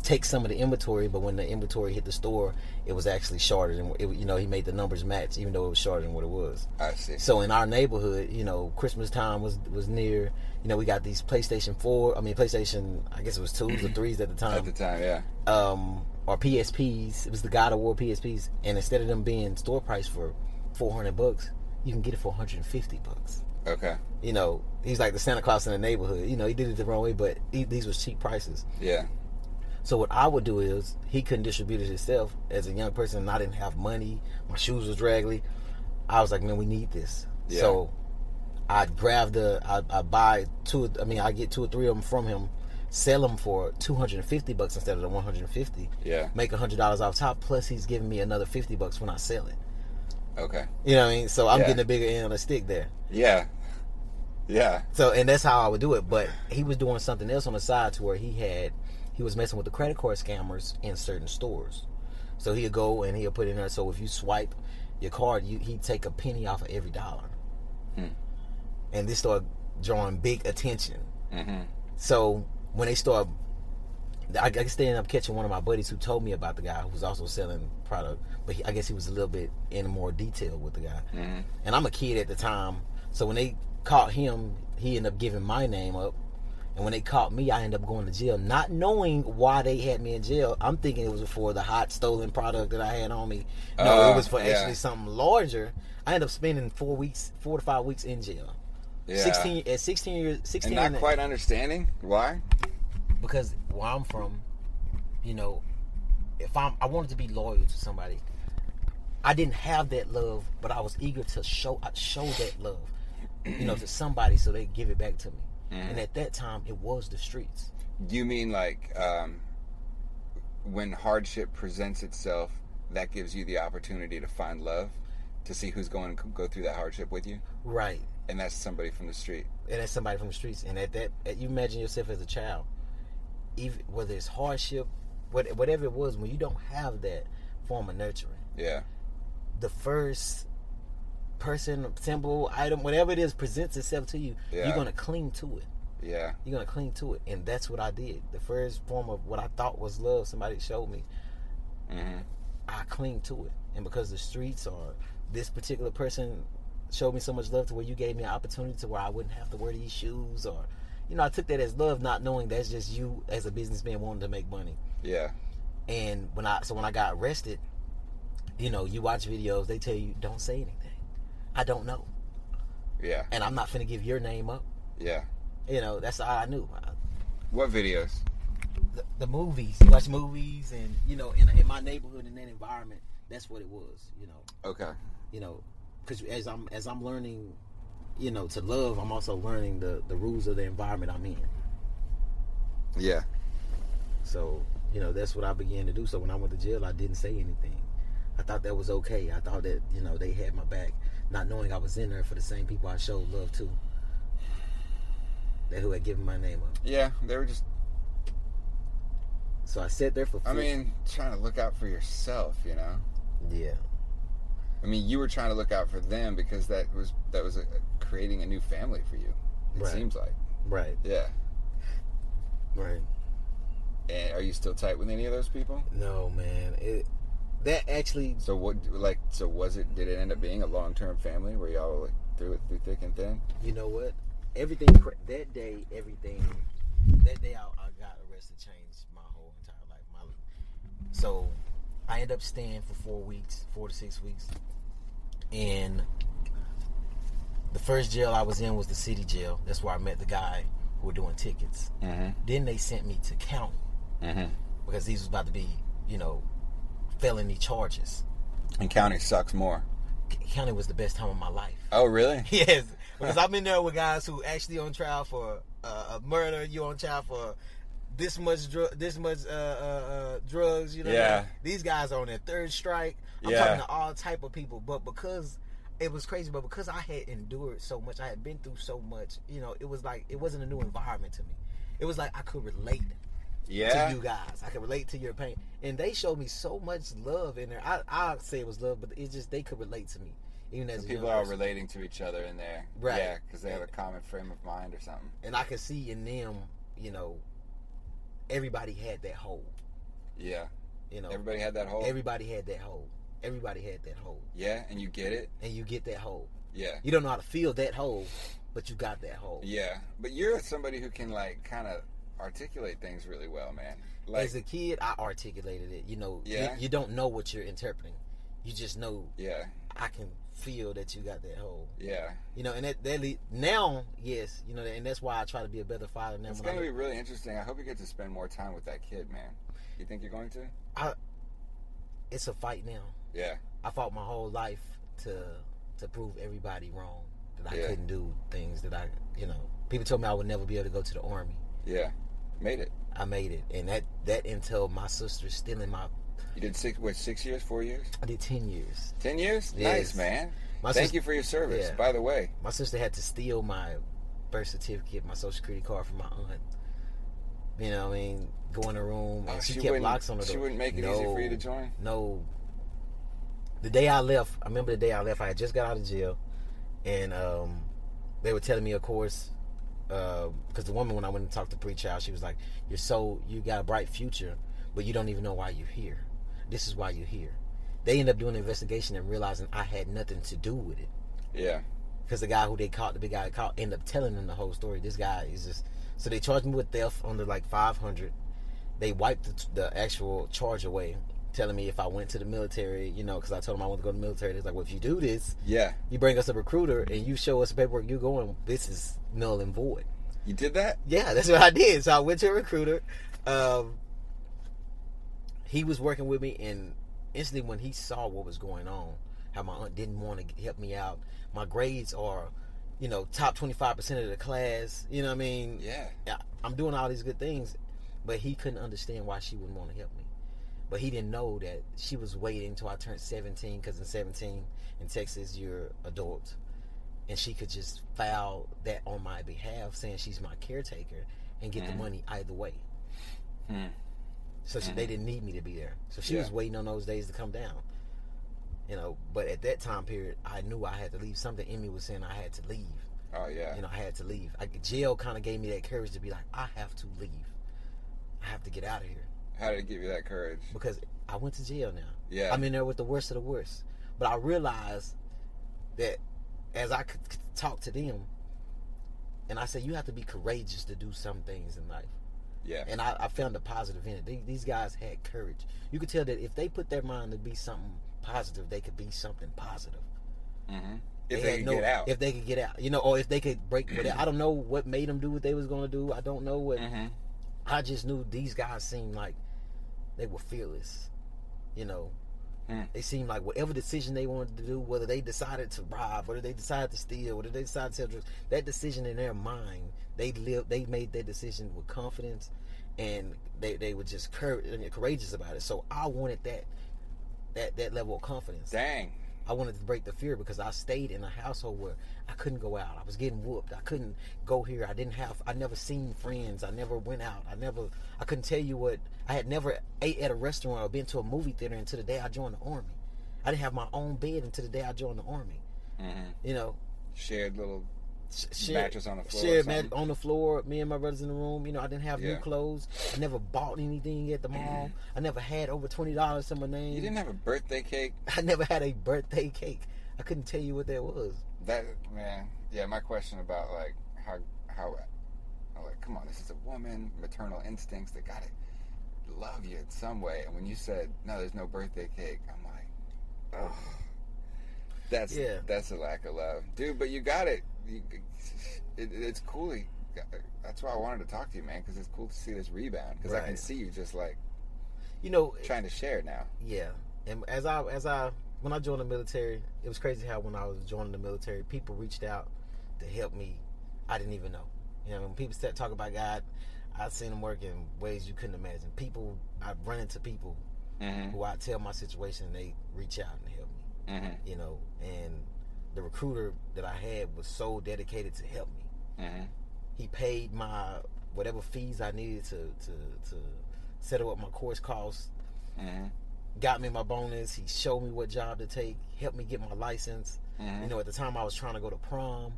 take some of the inventory, but when the inventory hit the store, it was actually shorter than it, you know he made the numbers match, even though it was shorter than what it was. I see. So in our neighborhood, you know, Christmas time was was near. You know, we got these PlayStation Four. I mean, PlayStation. I guess it was twos or threes at the time. At the time, yeah. um, or PSPs. It was the God of War PSPs, and instead of them being store price for four hundred bucks, you can get it for one hundred and fifty bucks. Okay. You know, he's like the Santa Claus in the neighborhood. You know, he did it the wrong way, but he, these was cheap prices. Yeah. So what I would do is he couldn't distribute it himself as a young person, and I didn't have money. My shoes was draggly. I was like, man, we need this. Yeah. So I'd grab the, I I buy two. I mean, I get two or three of them from him, sell them for two hundred and fifty bucks instead of the one hundred and fifty. Yeah. Make hundred dollars off top. Plus, he's giving me another fifty bucks when I sell it. Okay. You know what I mean? So I'm Yeah. getting a bigger end of the stick there. Yeah. Yeah. So and that's how I would do it. But he was doing something else on the side to where he had he was messing with the credit card scammers in certain stores. So he'd go and he'll put in there. So if you swipe your card, you he'd take a penny off of every dollar. Hmm. And this started drawing big attention. Mm-hmm. So when they start, I guess they ended up catching one of my buddies who told me about the guy who was also selling product, but he, I guess he was a little bit in more detail with the guy. Mhm. And I'm a kid at the time, so when they caught him, he ended up giving my name up. And when they caught me, I ended up going to jail, not knowing why they had me in jail. I'm thinking it was for the hot stolen product that I had on me. No, Oh, it was for yeah. actually something larger. I ended up spending four weeks, four to five weeks in jail. Yeah. 16 at 16 years, 16 And not quite understanding why. Because where I'm from, you know, if I'm I wanted to be loyal to somebody, I didn't have that love, but I was eager to show I show that love, you know, to somebody so they give it back to me. And at that time, it was the streets. You mean like um, when hardship presents itself, that gives you the opportunity to find love, to see who's going to go through that hardship with you, Right. and that's somebody from the street. And that's somebody from the streets. And at that, at, you imagine yourself as a child, even whether it's hardship, what, whatever it was, when you don't have that form of nurturing, Yeah. the first person, symbol, item, whatever it is, presents itself to you, Yeah. you're gonna cling to it. Yeah. You're gonna cling to it, and that's what I did. The first form of what I thought was love, somebody showed me. hmm I cling to it, and because the streets or this particular person showed me so much love to where you gave me an opportunity to where I wouldn't have to wear these shoes, or you know, I took that as love, not knowing that's just you as a businessman wanting to make money. Yeah. And when I so when I got arrested, you know, you watch videos, they tell you don't say anything. I don't know, Yeah. and I'm not finna give your name up. Yeah. You know, that's all I knew. What videos? the, the movies. You watch movies, and you know, in, in my neighborhood, in that environment, that's what it was. You know, Okay. you know, because as I'm as I'm learning, you know, to love, I'm also learning the the rules of the environment I'm in. Yeah. So you know, that's what I began to do. So when I went to jail, I didn't say anything. I thought that was okay. I thought that you know they had my back, not knowing I was in there for the same people I showed love to. That who had given my name up. Yeah. They were just. So I sat there for. I mean, trying to look out for yourself. You know. yeah. I mean, you were trying to look out for them because that was that was a, creating a new family for you. It Right. seems like. Right. Yeah. Right. And are you still tight with any of those people? No, man. It that actually So what, like, so was it? Did it end up being a long term family where y'all were like through it through thick and thin? you know what? Everything that day, everything that day I, I got arrested changed my whole entire life. My so I ended up staying for four weeks, four to six weeks, and the first jail I was in was the city jail. That's where I met the guy who were doing tickets. Mm-hmm. Then they sent me to county Mm-hmm. because these was about to be, you know, felony charges. And county sucks more. County was the best time of my life. Oh, really? Yes, because I've been there with guys who actually on trial for uh, a murder. You on trial for this much drug, this much uh, uh, uh, drugs. You know, I Yeah. mean? These guys are on their third strike. I'm Yeah. talking to all type of people, but because it was crazy, but because I had endured so much, I had been through so much. You know, it was like it wasn't a new environment to me. It was like I could relate Yeah. to you guys. I could relate to your pain, and they showed me so much love in there. I I say it was love, but it's just they could relate to me, even as people are relating to each other in there. Right. Yeah, because they have a common frame of mind or something. and I could see in them, you know, everybody had that hole. Yeah. You know, Everybody had that hole. everybody had that hole. Everybody had that hole, yeah, and you get it. and you get that hole. Yeah. You don't know how to feel that hole, but you got that hole. Yeah, but you're somebody who can like kind of articulate things really well, man. Like, As a kid, I articulated it. You know, Yeah. you, you don't know what you're interpreting. You just know yeah, I can feel that you got that hole. yeah. You know, and that, that le- now, yes, you know, and that's why I try to be a better father now. It's gonna be really interesting. I hope you get to spend more time with that kid, man. You think you're going to? I, it's a fight now. Yeah, I fought my whole life to to prove everybody wrong that I Yeah. couldn't do things that I, you know, people told me I would never be able to go to the army. yeah. Made it. I made it, and that that until my sister stealing my. You did six, what, six years, four years, I did ten years. ten years? Yes. Nice, man. My Thank sis- you for your service. Yeah. By the way, My sister had to steal my birth certificate, my social security card from my aunt. You know, what I mean, go in the room oh, and Oh, she, she kept locks on the door. she wouldn't make it easy for you to join? No. The day I left, I remember the day I left. I had just got out of jail, and um, they were telling me, of course, because the woman when I went and talked to pre-trial, she was like, "You're so you got a bright future, but you don't even know why you're here. This is why you're here." They ended up doing an investigation and realizing I had nothing to do with it yeah, because the guy who they caught, the big guy caught, ended up telling them the whole story. This guy is just so they charged me with theft under like five hundred. They wiped the, the actual charge away, telling me if I went to the military, you know, because I told him I want to go to the military. They're like, well, if you do this, yeah. you bring us a recruiter and you show us the paperwork you're going, this is null and void. You did that? Yeah, that's what I did. So I went to a recruiter. Um, he was working with me, and instantly when he saw what was going on, how my aunt didn't want to help me out, my grades are, you know, top twenty five percent of the class. You know what I mean? Yeah. Yeah, I'm doing all these good things, but he couldn't understand why she wouldn't want to help me. But he didn't know that she was waiting until I turned 17, because in 17 in Texas you're adult, and she could just file that on my behalf, saying she's my caretaker, and get the Mhm. money either way. Hmm. So she, they didn't need me to be there. So she Yeah. was waiting on those days to come down. You know, but at that time period, I knew I had to leave. Something in me was saying I had to leave. Oh yeah. You know, I had to leave. I, jail kind of gave me that courage to be like, I have to leave. I have to get out of here How did it give you that courage? because I went to jail now. Yeah. I'm in there with the worst of the worst. But I realized that as I could talk to them, and I said, you have to be courageous to do some things in life. Yeah. And I, I found a positive in it. These guys had courage. You could tell that if they put their mind to be something positive, they could be something positive. hmm If They they, could no- get out. If they could get out. You know, or if they could break whatever. I don't know what made them do what they was going to do. I don't know what. hmm I just knew these guys seemed like they were fearless. You know, Hmm. they seemed like whatever decision they wanted to do, whether they decided to rob, whether they decided to steal, whether they decided to sell drugs, that decision in their mind, they lived, they made that decision with confidence, and they they were just cour- courageous about it. So I wanted that that that level of confidence. Dang. I wanted to break the fear because I stayed in a household where I couldn't go out. I was getting whooped. I couldn't go here. I didn't have. I never seen friends. I never went out. I never. I couldn't tell you what. I had never ate at a restaurant or been to a movie theater until the day I joined the army. I didn't have my own bed until the day I joined the army. hmm You know, Shared little. Sh- Mattress on the floor something. mat on the floor. Me and my brothers in the room. You know, I didn't have Yeah. new clothes. I never bought anything at the mall. Mm-hmm. I never had over twenty dollars to my name. You didn't have a birthday cake. I never had a birthday cake. I couldn't tell you what that was. That man. Yeah. My question about like how how. I'm like, come on, this is a woman, maternal instincts. They gotta love you in some way. And when you said no, there's no birthday cake, I'm like, oh, that's Yeah. that's a lack of love, dude. But you got it. You, it it's cool. That's why I wanted to talk to you, man, because it's cool to see this rebound. Because I can see you just like You know, trying to share now. Yeah, and as I as I when I joined the military, it was crazy how when I was joining the military, people reached out to help me. I didn't even know. You know, when people start talking about God, I've seen them work in ways you couldn't imagine. People, I've run into people Mm-hmm. who I tell my situation, and they reach out and help. Mm-hmm. You know, and the recruiter that I had was so dedicated to help me. Mm-hmm. He paid my whatever fees I needed to to to settle up my course costs Mm-hmm. got me my bonus. He showed me what job to take, helped me get my license. Mhm. You know, at the time I was trying to go to prom.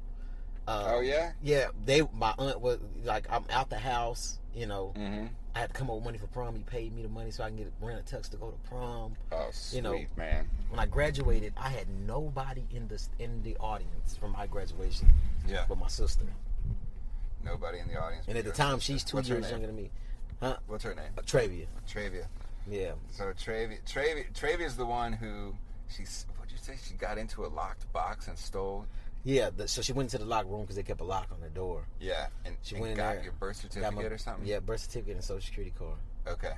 Uh, Oh yeah. yeah. They, my aunt was like, I'm out the house. You know, Mm-hmm. I had to come up with money for prom. He paid me the money so I can get rent a tux to go to prom. Oh, sweet You know, man. When I graduated, I had nobody in the in the audience for my graduation Yeah. but my sister. Nobody in the audience. And at the time, sister. she's two What's years younger than me. Huh? What's her name? Uh, Travia. Travia. Yeah. So Travia, Travia, Travia's the one who she's. What'd you say? She got into a locked box and stole. Yeah. The, so she went into the locker room because they kept a lock on the door. Yeah, and She and went in got there, your birth certificate my- or something. Yeah, birth certificate and social security card. Okay.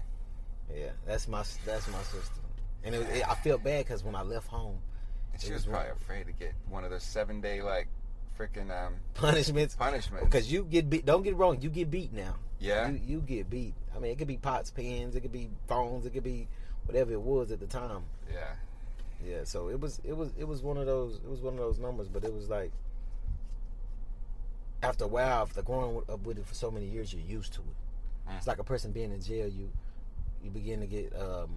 Yeah, that's my that's my sister. And it was, it, I feel bad because when I left home, And she was was probably wrong. afraid to get one of those seven day like freaking um punishments punishments. because you get beat. Don't get it wrong, you get beat now. yeah, You you get beat. I mean, it could be pots, pens, it could be phones, it could be whatever it was at the time. yeah, Yeah, so it was it was it was one of those it was one of those numbers, but it was like after a while, after growing up with it for so many years, you're used to it. Mm. It's like a person being in jail. You you begin to get um,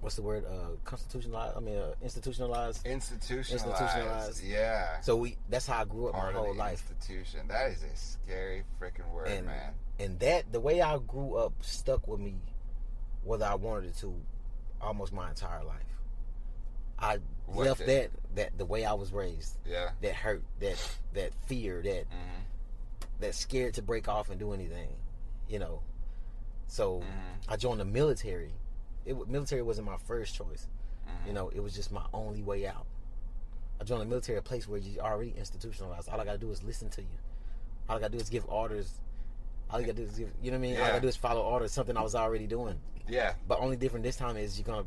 what's the word? Uh, constitutionalized. I mean, uh, institutionalized. institutionalized. Institutionalized. Yeah, So we that's how I grew up part my whole life. institution. That is a scary freaking word, And man. and that the way I grew up stuck with me, whether I wanted it to, almost my entire life. I What left did? that that the way I was raised. Yeah. that hurt, that that fear, that hmm Mhm. I joined the military. It military wasn't my first choice, hmm you know. It was just my only way out. I joined the military, a place where you already institutionalized. All I gotta do is listen to you. All I gotta do is give orders. All you gotta do is give, you know what I mean. All I gotta do is follow orders. Something I was already doing. Yeah. But only different this time is you're gonna,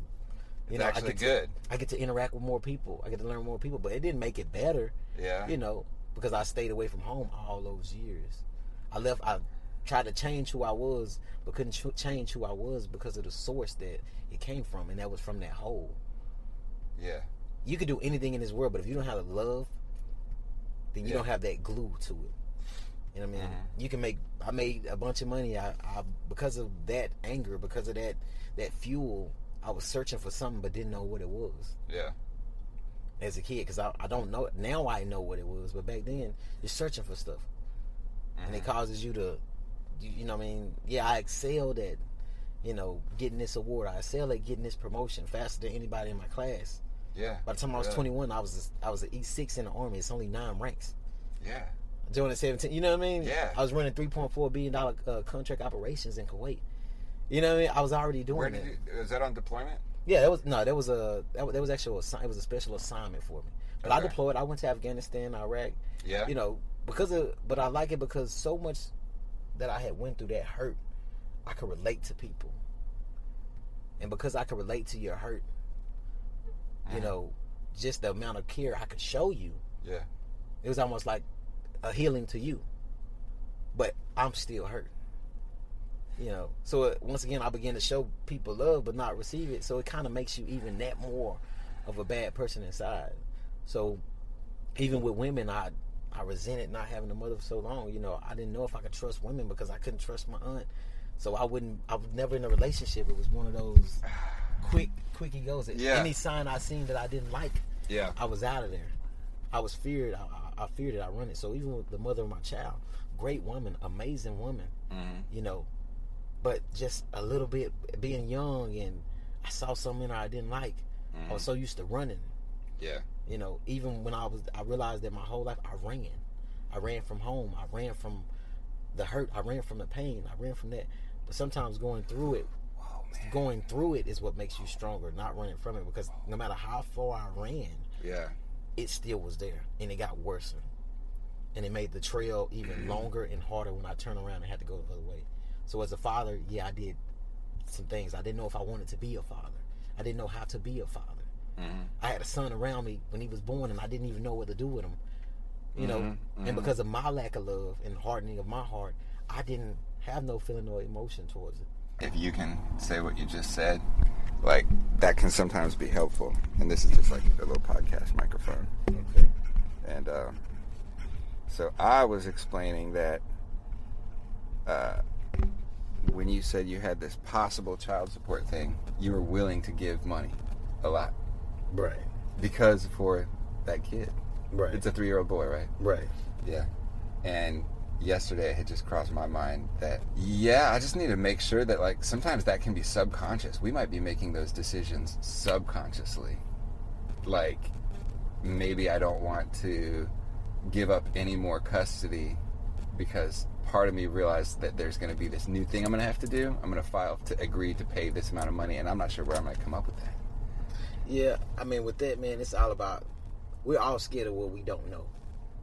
you know, I actually get to, good. I get to interact with more people. I get to learn more people. But it didn't make it better Yeah. you know, because I stayed away from home all those years. I left. I tried to change who I was, but couldn't ch- change who I was because of the source that it came from, and that was from that hole. Yeah. You could do anything in this world, but if you don't have the love, then you Yeah. don't have that glue to it. You know what I mean? Mhm. You can make. I made a bunch of money. I, I because of that anger, because of that that fuel. I was searching for something, but didn't know what it was Yeah. as a kid because I, I don't know now. I know what it was, but back then you're searching for stuff. and it Mhm. causes you to, you, you know, what I mean, yeah, I excelled at, you know, getting this award. I excelled at getting this promotion faster than anybody in my class. Yeah. By the time I was Really? 21, I was I was an E6 in the army. It's only nine ranks. Yeah. Joined at 17. You know what I mean? Yeah. I was running 3.4 billion dollar uh, contract operations in Kuwait. You know what I mean? I was already doing Where that. did you? Was that on deployment? Yeah, that was no, that was a that was, that was actually a, it was a special assignment for me. But I deployed. I went to Afghanistan, Iraq. Yeah. you know, because of, but I like it because so much that I had went through that hurt, I could relate to people, and because I could relate to your hurt, you Mhm. know, just the amount of care I could show you, Yeah. it was almost like a healing to you, but I'm still hurt. You know, so uh, once again, I began to show people love, but not receive it. So it kind of makes you even that more of a bad person inside. So even with women, I I resented not having a mother for so long. You know, I didn't know if I could trust women because I couldn't trust my aunt. So I wouldn't. I was never in a relationship. It was one of those quick, quickie goes. Yeah. Any sign I seen that I didn't like, Yeah. I was out of there. I was feared. I, I, I feared it. I run it. So even with the mother of my child, great woman, amazing woman, hmm you know, but just a little bit being young and I saw something I didn't like. I was mm-hmm. so used to running. Yeah. You know, even when I was, I realized that my whole life I ran. I ran from home. I ran from the hurt. I ran from the pain. I ran from that. But sometimes going through it, Oh man. going through it is what makes you stronger, not running from it. Because no matter how far I ran, Yeah. it still was there and it got worse and it made the trail even mm-hmm. longer and harder when i turned around and had to go the other way so as a father yeah i did some things. I didn't know if i wanted to be a father. I didn't know how to be a father. Hmm i had a son around me when he was born and i didn't even know what to do with him you know? Mhm, mhm. and because of my lack of love and hardening of my heart i didn't have no feeling or emotion towards it. If you can say what you just said, like that can sometimes be helpful. And this is just like a little podcast microphone. okay. And um, so I was explaining that uh, when you said you had this possible child support thing, you were willing to give money a lot right because for that kid. right It's a three year old boy, right? right Yeah. And yesterday it had just crossed my mind that yeah, I just need to make sure that like sometimes that can be subconscious. We might be making those decisions subconsciously. Like maybe I don't want to give up any more custody because part of me realized that there's going to be this new thing I'm going to have to do. I'm going to file to agree to pay this amount of money, and I'm not sure where I'm going to come up with that. Yeah, I mean, with that, man, it's all about we're all scared of what we don't know.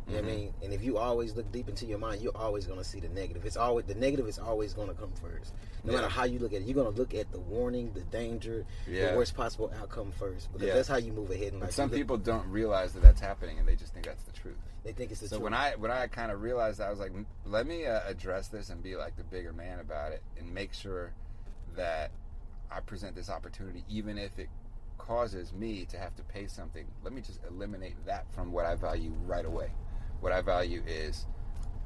You know what I Mhm. mean? And if you always look deep into your mind, you're always going to see the negative. It's always the negative is always going to come first. No Yeah. matter how you look at it, you're going to look at the warning, the danger, Yeah. the worst possible outcome first because Yeah. that's how you move ahead in But life. some look- people don't realize that that's happening, and they just think that's the truth. They think it's the So truth. when I when I kind of realized that, I was like, let me uh, address this and be like the bigger man about it, and make sure that I present this opportunity, even if it causes me to have to pay something. Let me just eliminate that from what I value right away. What I value is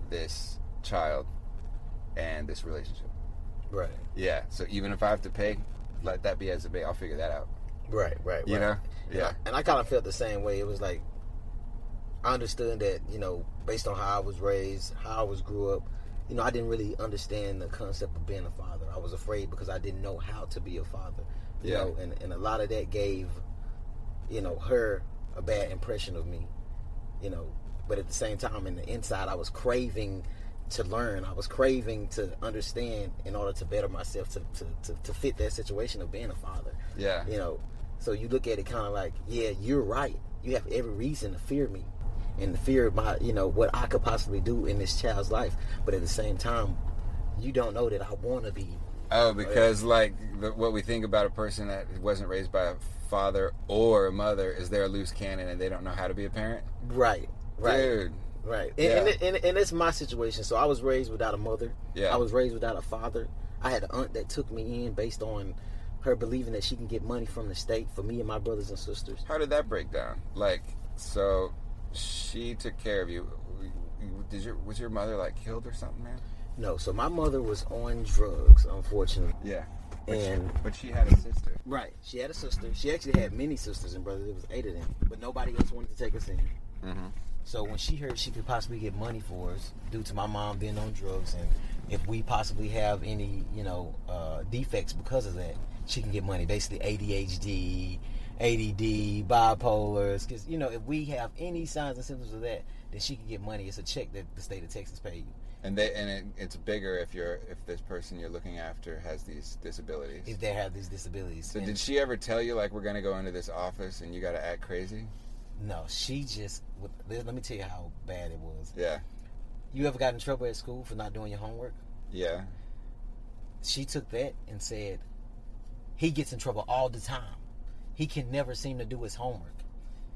this child and this relationship. right, Yeah. So even if I have to pay, let that be as it may. I'll figure that out. right, right, You right. know? And Yeah. I- and I kind of felt the same way. It was like I understood that you know, based on how I was raised, how I was grew up. You know, I didn't really understand the concept of being a father. I was afraid because I didn't know how to be a father. You Yeah. know, and and a lot of that gave, you know, her a bad impression of me. You know, but at the same time, in the inside, I was craving to learn. I was craving to understand in order to better myself to to, to, to fit that situation of being a father Yeah. you know so you look at it kind of like yeah you're right you have every reason to fear me and to fear of my you know what i could possibly do in this child's life but at the same time you don't know that i want to be Oh, because like the, what we think about a person that wasn't raised by a father or a mother is they're a loose cannon and they don't know how to be a parent. right right Dude. right and, Yeah. and, and, and it's my situation so i was raised without a mother Yeah. i was raised without a father i had an aunt that took me in based on her believing that she can get money from the state for me and my brothers and sisters How did that break down? Like, so she took care of you. Did your was your mother like killed or something, man? no so my mother was on drugs unfortunately Yeah. and But she had a sister. Right. She had a sister. She actually had many sisters and brothers. It was eight of them, but nobody else wanted to take us in. Mm-hmm. So when she heard she could possibly get money for us due to my mom being on drugs, and if we possibly have any, you know, uh, defects because of that, she can get money. Basically, ADHD, ADD, bipolars. Because you know, if we have any signs and symptoms of that, then she can get money. It's a check that the state of Texas pay you And they and it, it's bigger if you're if this person you're looking after has these disabilities. if they have these disabilities. So And- did she ever tell you like we're gonna go into this office and you got to act crazy? No, she just. Let me tell you how bad it was. Yeah. You ever got in trouble at school for not doing your homework? Yeah. She took that and said, he gets in trouble all the time. He can never seem to do his homework.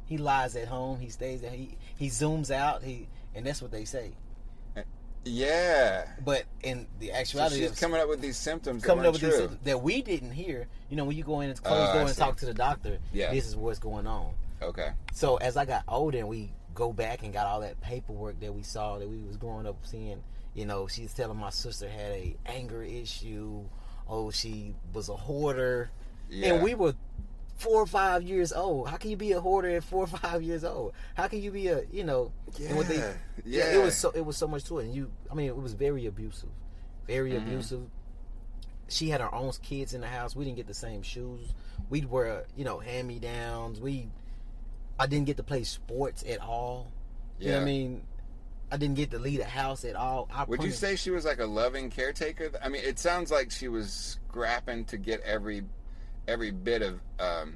He lies at home. He stays there. He he zooms out. He and that's what they say. Uh, yeah. But in the So actuality, she's of coming up with these symptoms coming that up with weren't these symptoms that we didn't hear. You know, when you go in ah, and close I door and talk to the doctor, Yeah. this is what's going on. Okay. So as I got older and we go back and got all that paperwork that we saw that we was growing up seeing, you know, she's telling my sister had a anger issue. Oh, she was a hoarder. Yeah. And we were four or five years old. How can you be a hoarder at four or five years old? How can you be a you know what they Yeah, yeah, it was so it was so much to it. And you I mean it was very abusive. Very Mhm. abusive. She had her own kids in the house. We didn't get the same shoes. We'd wear, you know, hand me downs. We I didn't get to play sports at all. You know what Yeah. I mean? I didn't get to lead a house at all. I Would you say she was like a loving caretaker? I mean, it sounds like she was scrapping to get every every bit of um,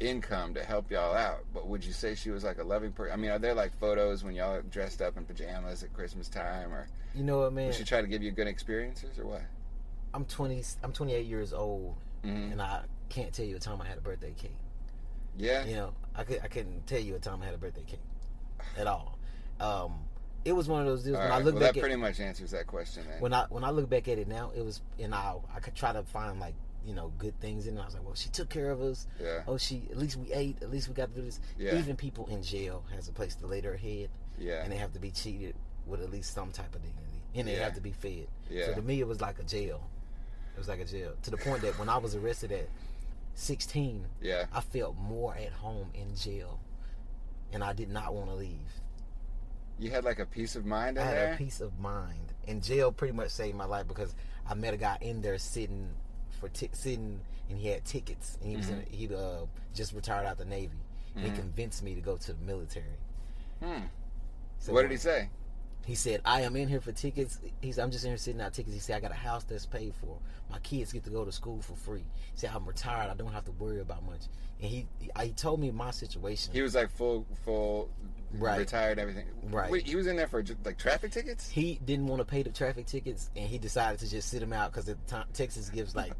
income to help y'all out. But would you say she was like a loving person? I mean, are there like photos when y'all are dressed up in pajamas at Christmas time, or You know what, man? would she try to give you good experiences, or what? I'm 20 I'm 28 years old hmm and I can't tell you a time I had a birthday cake. Yeah. You know, I could I couldn't tell you a time I had a birthday cake at all. Um, it was one of those deals All when right. I look well, back that at pretty much answers that question. Then. when I when I look back at it now, it was and I I could try to find like you know good things in it. I was like, well, she took care of us. yeah. Oh, she at least we ate. At least we got to do this. Yeah. Even people in jail has a place to lay their head, Yeah. and they have to be treated with at least some type of dignity, and they Yeah. have to be fed. Yeah. So to me, it was like a jail. It was like a jail to the point that when I was arrested at 16, Yeah. I felt more at home in jail, and I did not want to leave. You had like a peace of mind in I had there. a peace of mind. And jail pretty much saved my life because I met a guy in there sitting for t- sitting, and he had tickets, and he was in, he uh, just retired out the Navy. And he convinced me to go to the military. Hmm. So What did he say? He said, "I am in here for tickets." He said, "I'm just in here sitting out tickets." He said, "I got a house that's paid for. My kids get to go to school for free." He said, "I'm retired. I don't have to worry about much." And he he, he told me my situation. He was like full, full, Right. retired, everything. Right. Wait, he was in there for like traffic tickets. he didn't want to pay the traffic tickets, and he decided to just sit them out because at the time Texas gives like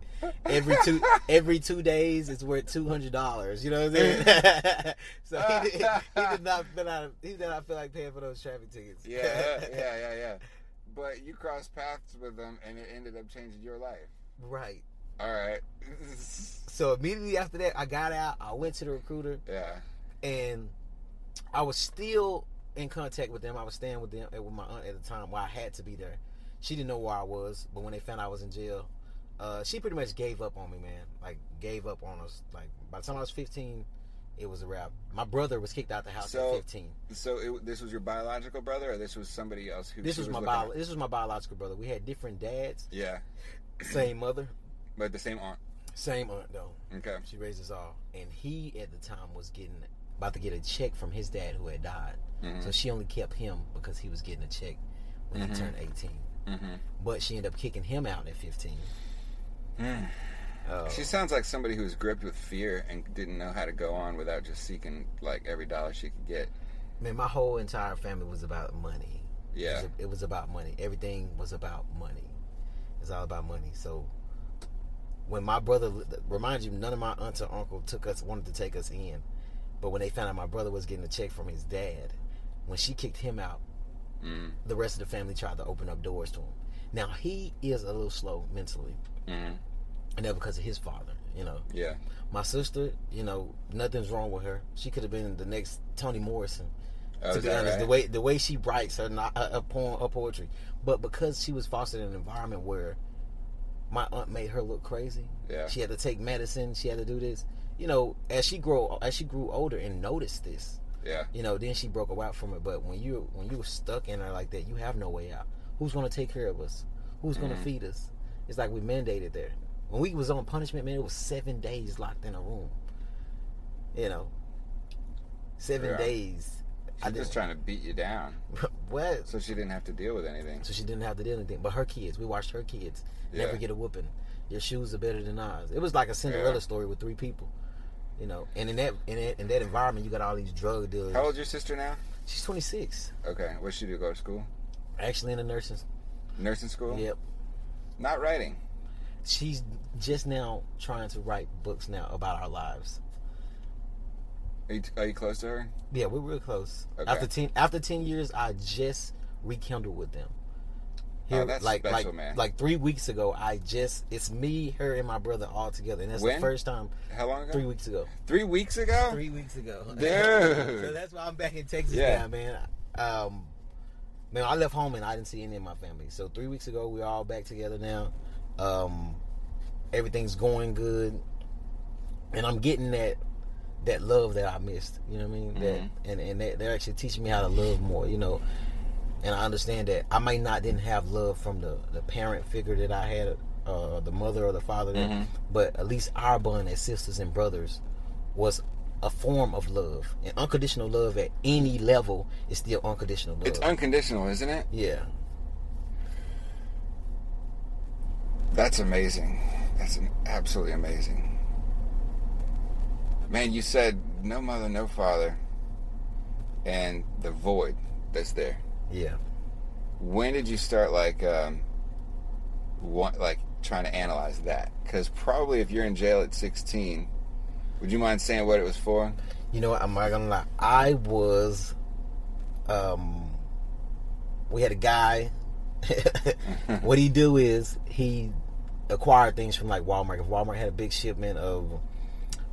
every two every two days it's worth two hundred dollars. You know what I'm saying? so he did, he did not feel out, he did not feel like paying for those traffic tickets. Yeah, yeah, yeah, yeah. But you crossed paths with them, and it ended up changing your life. right. All right. So immediately after that, I got out. I went to the recruiter. yeah. and I was still in contact with them. I was staying with them uh, with my aunt at the time. Where I had to be there. She didn't know where I was, but when they found I was in jail, uh, she pretty much gave up on me, man. Like gave up on us. Like by the time I was 15, it was a wrap. My brother was kicked out the house So, at 15. So it, this was your biological brother, or this was somebody else who? This she was my bio- this was my biological brother. We had different dads, Yeah, same mother, but the same aunt. same aunt though. Okay. She raised us all, and he at the time was getting about to get a check from his dad who had died. Mhm. So she only kept him because he was getting a check when Mhm. he turned 18. Mm-hmm. But she ended up kicking him out at 15. Uh, She sounds like somebody who was gripped with fear and didn't know how to go on without just seeking like every dollar she could get. man, my whole entire family was about money. Yeah. It was, it was about money. Everything was about money. It's all about money. So when my brother, remind you, none of my aunts or uncle took us, wanted to take us in. But when they found out my brother was getting a check from his dad, when she kicked him out, Mm. the rest of the family tried to open up doors to him. Now he is a little slow mentally, Mm. and that because of his father. You know, Yeah. my sister, you know, nothing's wrong with her. She could have been the next Toni Morrison. Oh, to be honest, the way the way she writes her not her, her poem, her poetry, but because she was fostered in an environment where my aunt made her look crazy, Yeah. she had to take medicine, she had to do this. You know, as she grow as she grew older and noticed this, Yeah. you know, then she broke away from it. But when you when you were stuck in her like that, you have no way out. Who's going to take care of us? Who's going Mhm. to feed us? It's like we mandated there. When we was on punishment, man, it was seven days locked in a room. You know, seven Yeah. days. She's just trying to beat you down, what? so she didn't have to deal with anything. So she didn't have to do anything. But her kids, we watched her kids never get a whooping. Your shoes are better than ours. It was like a Cinderella Yeah. story with three people. You know, and in that in that, in that environment, you got all these drug dealers. How old's your sister now? She's 26. Okay. What she do? Go to school? Actually, in the nursing. Nursing school? Yep. Not writing. She's just now trying to write books now about our lives. Are you, are you close to her? Yeah, we're real close. Okay. After ten after ten years, I just rekindled with them. Oh, that's like special, like man. like three weeks ago, I just it's me, her, and my brother all together, and that's When? the first time How long ago? three weeks ago. Three weeks ago? Three weeks ago. Dude. so that's why I'm back in Texas Yeah. now, man. Um, man, I left home and I didn't see any of my family. So three weeks ago, we're all back together now. Um, everything's going good, and I'm getting that that love that I missed. You know what I mean? That Mhm. and and they, they're actually teaching me how to love more. You know, and I understand that I might not didn't have love from the the parent figure that I had, uh, the mother or the father, that- Mhm. but at least our bond as sisters and brothers was a form of love. And unconditional love at any level is still unconditional love. It's unconditional, isn't it? yeah. That's amazing. That's absolutely amazing. Man, you said no mother, no father, and the void that's there. Yeah. When did you start like, um, want, like trying to analyze that? Because probably if you're in jail at 16, would you mind saying what it was for? You know what? I'm not gonna lie. I was um we had a guy what he do is he acquired things from like Walmart. If Walmart had a big shipment of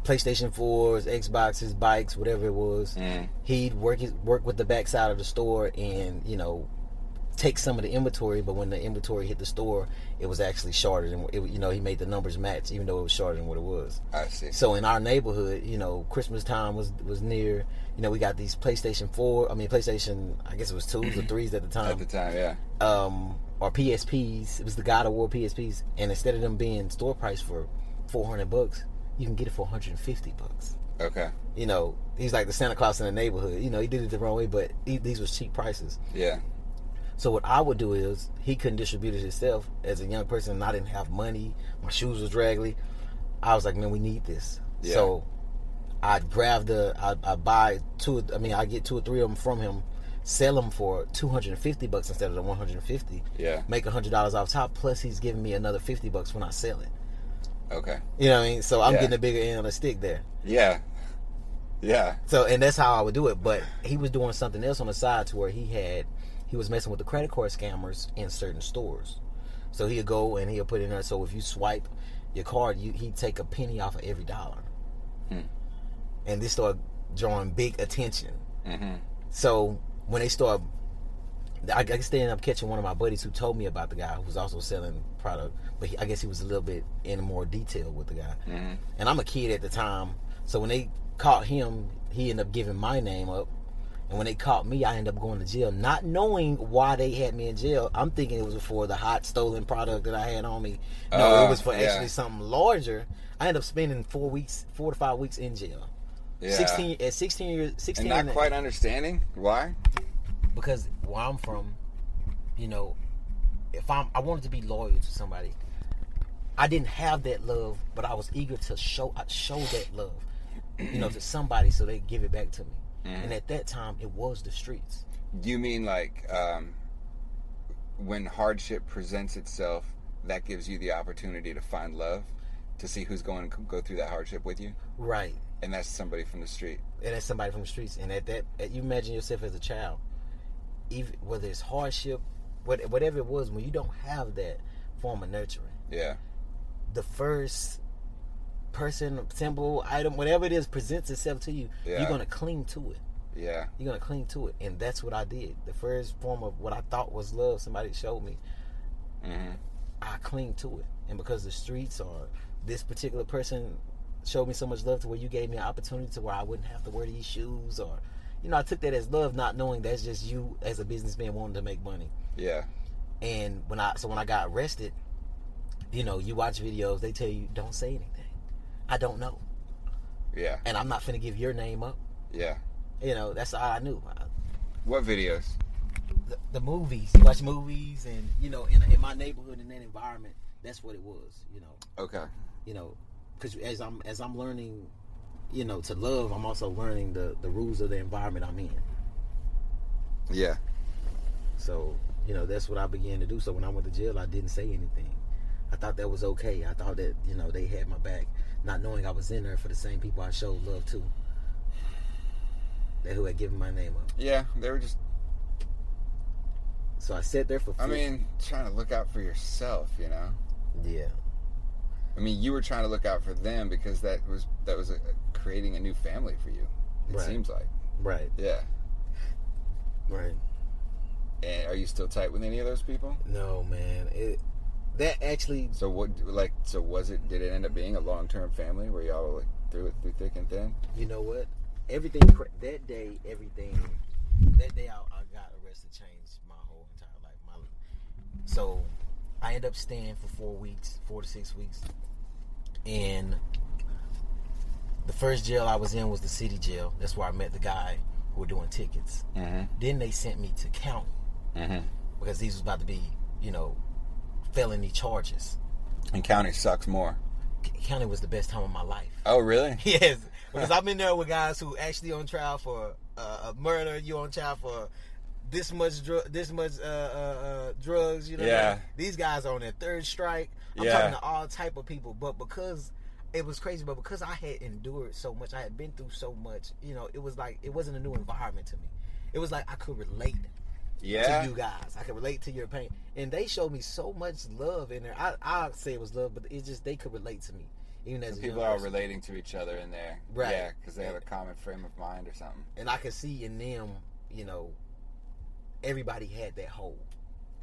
PlayStation 4s, Xboxes, bikes, whatever it was, Mm. he'd work his, work with the backside of the store and, you know, take some of the inventory, but when the inventory hit the store, it was actually shorter than it, you know. He made the numbers match, even though it was shorter than what it was. I see. So in our neighborhood, you know, Christmas time was was near. You know, we got these PlayStation Four. I mean, PlayStation. I guess it was twos or threes at the time. At the time, yeah. um, or PSPs. It was the God of War PSPs, and instead of them being store price for four hundred bucks, you can get it for one hundred and fifty bucks. Okay. You know, he's like the Santa Claus in the neighborhood. You know, he did it the wrong way, but he, these was cheap prices. Yeah. So what I would do is he couldn't distribute it himself as a young person, and I didn't have money. My shoes was raggedy. I was like, man, we need this. Yeah. So I'd grab the, I'd, I'd buy two. I mean, I get two or three of them from him, sell them for two hundred and fifty bucks instead of the one hundred and fifty. Yeah. Make hundred dollars off top. Plus, he's giving me another fifty bucks when I sell it. Okay. You know what I mean? So I'm Yeah. getting a bigger end of the stick there. Yeah. Yeah. So and that's how I would do it. But he was doing something else on the side to where he had he was messing with the credit card scammers in certain stores. So he'd go and he'll put in there. So if you swipe your card, you he'd take a penny off of every dollar. Hmm. And this started drawing big attention. Mm-hmm. So when they start, I guess they ended up catching one of my buddies who told me about the guy who was also selling product, but he, I guess he was a little bit in more detail with the guy. Mm-hmm. And I'm a kid at the time, so when they caught him, he ended up giving my name up. And when they caught me, I ended up going to jail, not knowing why they had me in jail. I'm thinking it was for the hot stolen product that I had on me. No, Oh, it was for yeah. actually something larger. I ended up spending four weeks, four to five weeks in jail. Yeah. 16 at 16 years, 16 and not quite understanding why. Because where I'm from, you know, if I'm I wanted to be loyal to somebody. I didn't have that love, but I was eager to show I show that love, you know, to somebody so they give it back to me. Mm. And at that time, it was the streets. You mean like um, when hardship presents itself, that gives you the opportunity to find love, to see who's going to go through that hardship with you, Right. and that's somebody from the street. And that's somebody from the streets. And at that, at, you imagine yourself as a child, even whether it's hardship, what, whatever it was, when you don't have that form of nurturing, Yeah. the first person, symbol, item, whatever it is, presents itself to you, Yeah. you're gonna cling to it. Yeah. You're gonna cling to it, and that's what I did. The first form of what I thought was love, somebody showed me. Mm-hmm. I cling to it, and because the streets or this particular person showed me so much love to where you gave me an opportunity to where I wouldn't have to wear these shoes, or you know, I took that as love, not knowing that's just you as a businessman wanting to make money. Yeah. And when I so when I got arrested, you know, you watch videos, they tell you don't say anything. I don't know, Yeah. and I'm not finna give your name up. Yeah. You know, that's all I knew. What videos? the, the movies, you watch movies, and you know, in, in my neighborhood, in that environment, that's what it was. You know, Okay. you know, because as I'm as I'm learning, you know, to love, I'm also learning the the rules of the environment I'm in. Yeah. So you know, that's what I began to do. So when I went to jail, I didn't say anything. I thought that was okay. I thought that you know they had my back, not knowing I was in there for the same people I showed love to. That who had given my name up. Yeah. They were just. So I sat there for. I fif- mean, trying to look out for yourself. You know. yeah. I mean, you were trying to look out for them because that was that was a, creating a new family for you. It Right. seems like. Right. Yeah. Right. And are you still tight with any of those people? No, man. It that actually So what, like, so was it? Did it end up being a long term family where y'all were like through it through thick and thin? you know what? Everything that day, everything that day I, I got arrested changed my whole entire life. My so I end up staying for four weeks, four to six weeks, and the first jail I was in was the city jail. That's where I met the guy who were doing tickets. Mm-hmm. Then they sent me to county Mm-hmm. because these was about to be, you know, felony charges. And county sucks more. County was the best time of my life. Oh, really? Yes, because I've been there with guys who actually on trial for uh, a murder. You on trial for this much drug, this much uh, uh, uh, drugs. You know, Yeah. these guys are on their third strike. I'm Yeah. talking to all type of people, but because it was crazy, but because I had endured so much, I had been through so much. You know, it was like it wasn't a new environment to me. It was like I could relate Yeah. to you guys. I could relate to your pain, and they showed me so much love in there. I I say it was love, but it's just they could relate to me, even as people are relating to each other in there, Right. Yeah, because they have a common frame of mind or something. and I could see in them, you know, everybody had that hole.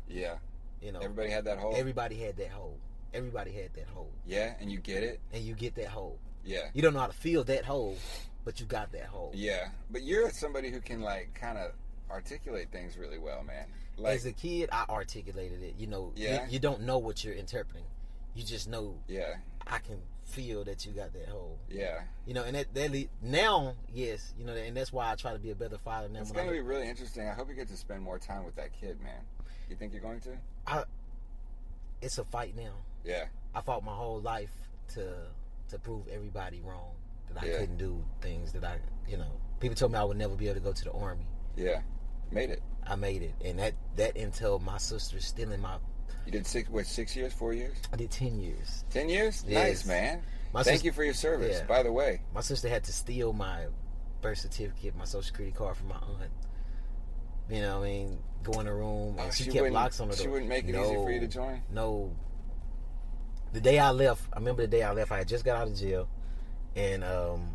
Yeah. You know, Everybody had that hole. everybody had that hole. Everybody had that hole, yeah, and you get it. and you get that hole. Yeah. You don't know how to feel that hole, but you got that hole. Yeah, but you're somebody who can like kind of articulate things really well, man. Like, As a kid, I articulated it. You know, you- you, don't know what you're interpreting. You just know yeah, I can feel that you got that hole. yeah. You know, and that, that le- now, yes, you know, and that's why I try to be a better father now. It's gonna be really interesting. I hope you get to spend more time with that kid, man. You think you're going to? I, it's a fight now. Yeah, I fought my whole life to to prove everybody wrong that I Yeah. couldn't do things that I, you know, people told me I would never be able to go to the army. yeah. Made it. I made it, and that that until my sister's still in my. You did six, what, six years, four years, I did ten years. ten years? Yes. Nice, man. My Thank sis- you for your service. Yeah. By the way, My sister had to steal my birth certificate, my social security card from my aunt. You know, what I mean, go in the room and Oh, she, she kept locks on the door. she wouldn't make it easy for you to join? No. The day I left, I remember the day I left. I had just got out of jail, and um,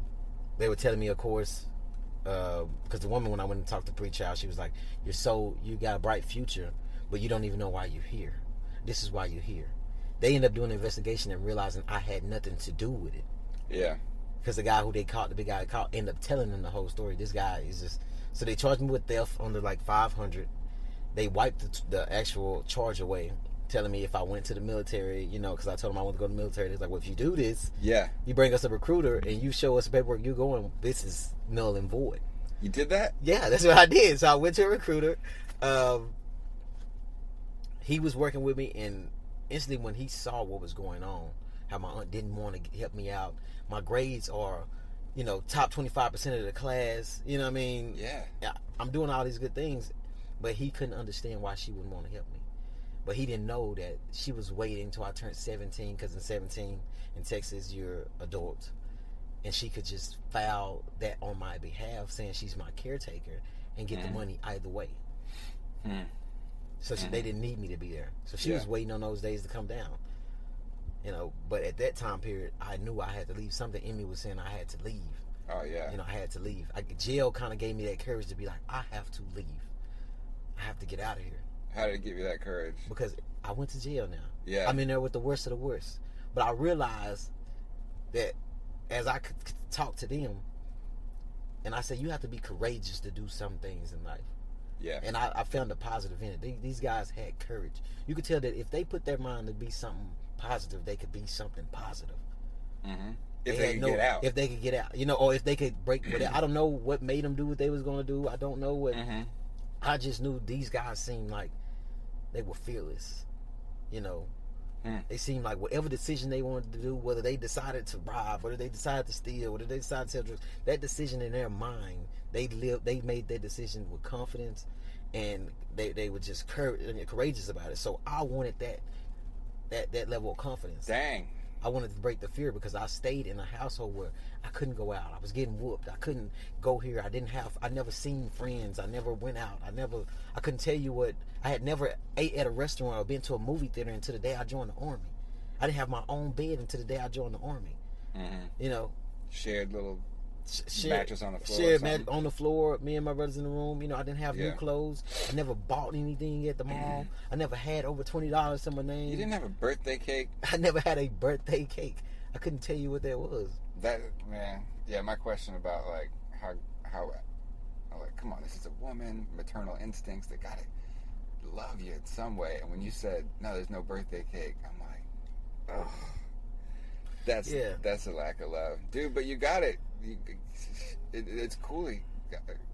they were telling me, of course, because the woman when I went and talked to pre-trial, she was like, "You're so you got a bright future, but you don't even know why you're here. This is why you're here." They end up doing an investigation and realizing I had nothing to do with it yeah, because the guy who they caught, the big guy caught, end up telling them the whole story. This guy is just so they charged me with theft under like five hundred. They wiped the, the actual charge away, telling me if I went to the military, you know, because I told them I want to go to the military. They're like, well, if you do this, yeah. you bring us a recruiter and you show us the paperwork you're going, this is null and void. You did that? Yeah, that's what I did. So I went to a recruiter. Um, he was working with me, and instantly when he saw what was going on, how my aunt didn't want to help me out, my grades are, you know, top twenty five percent of the class. You know what I mean? Yeah. I'm doing all these good things, but he couldn't understand why she wouldn't want to help me. But he didn't know that she was waiting until I turned 17, because in 17 in Texas you're adult, and she could just file that on my behalf, saying she's my caretaker, and get the Mhm. money either way. Hmm. So she, they didn't need me to be there. So she Yeah. was waiting on those days to come down. You know, but at that time period, I knew I had to leave. Something in me was saying I had to leave. Oh yeah. You know, I had to leave. I, jail kind of gave me that courage to be like, I have to leave. I have to get out of here How did it give you that courage? because I went to jail now. Yeah. I'm in there with the worst of the worst. But I realized that as I could could talk to them, and I said, you have to be courageous to do some things in life. Yeah. And I, I found a positive in it. They, these guys had courage. You could tell that if they put their mind to be something positive, they could be something positive. hmm If they, had could no- get out. If they could get out. You know, or if they could break whatever. I don't know what made them do what they was going to do. I don't know what. hmm I just knew these guys seemed like they were fearless. You know, Hmm. they seemed like whatever decision they wanted to do, whether they decided to rob, whether they decided to steal, whether they decided to sell drugs, that decision in their mind, they lived, they made that decision with confidence, and they they were just cour- courageous about it. So I wanted that that that level of confidence. Dang. I wanted to break the fear because I stayed in a household where I couldn't go out. I was getting whooped. I couldn't go here. I didn't have. I never seen friends. I never went out. I never. I couldn't tell you what. I had never ate at a restaurant or been to a movie theater until the day I joined the army. I didn't have my own bed until the day I joined the army. hmm You know, Shared little. Sh- Mattress on the floor something? mat on the floor. Me and my brothers in the room. You know, I didn't have Yeah. new clothes. I never bought anything at the mall. Mm-hmm. I never had over twenty dollars to my name. You didn't have a birthday cake. I never had a birthday cake. I couldn't tell you what that was. That man. Yeah. My question about like how how. I'm like, come on, this is a woman, maternal instincts. They gotta love you in some way. And when you said no, there's no birthday cake, I'm like, oh, that's Yeah. that's a lack of love, dude. But you got it. You, it it's cool.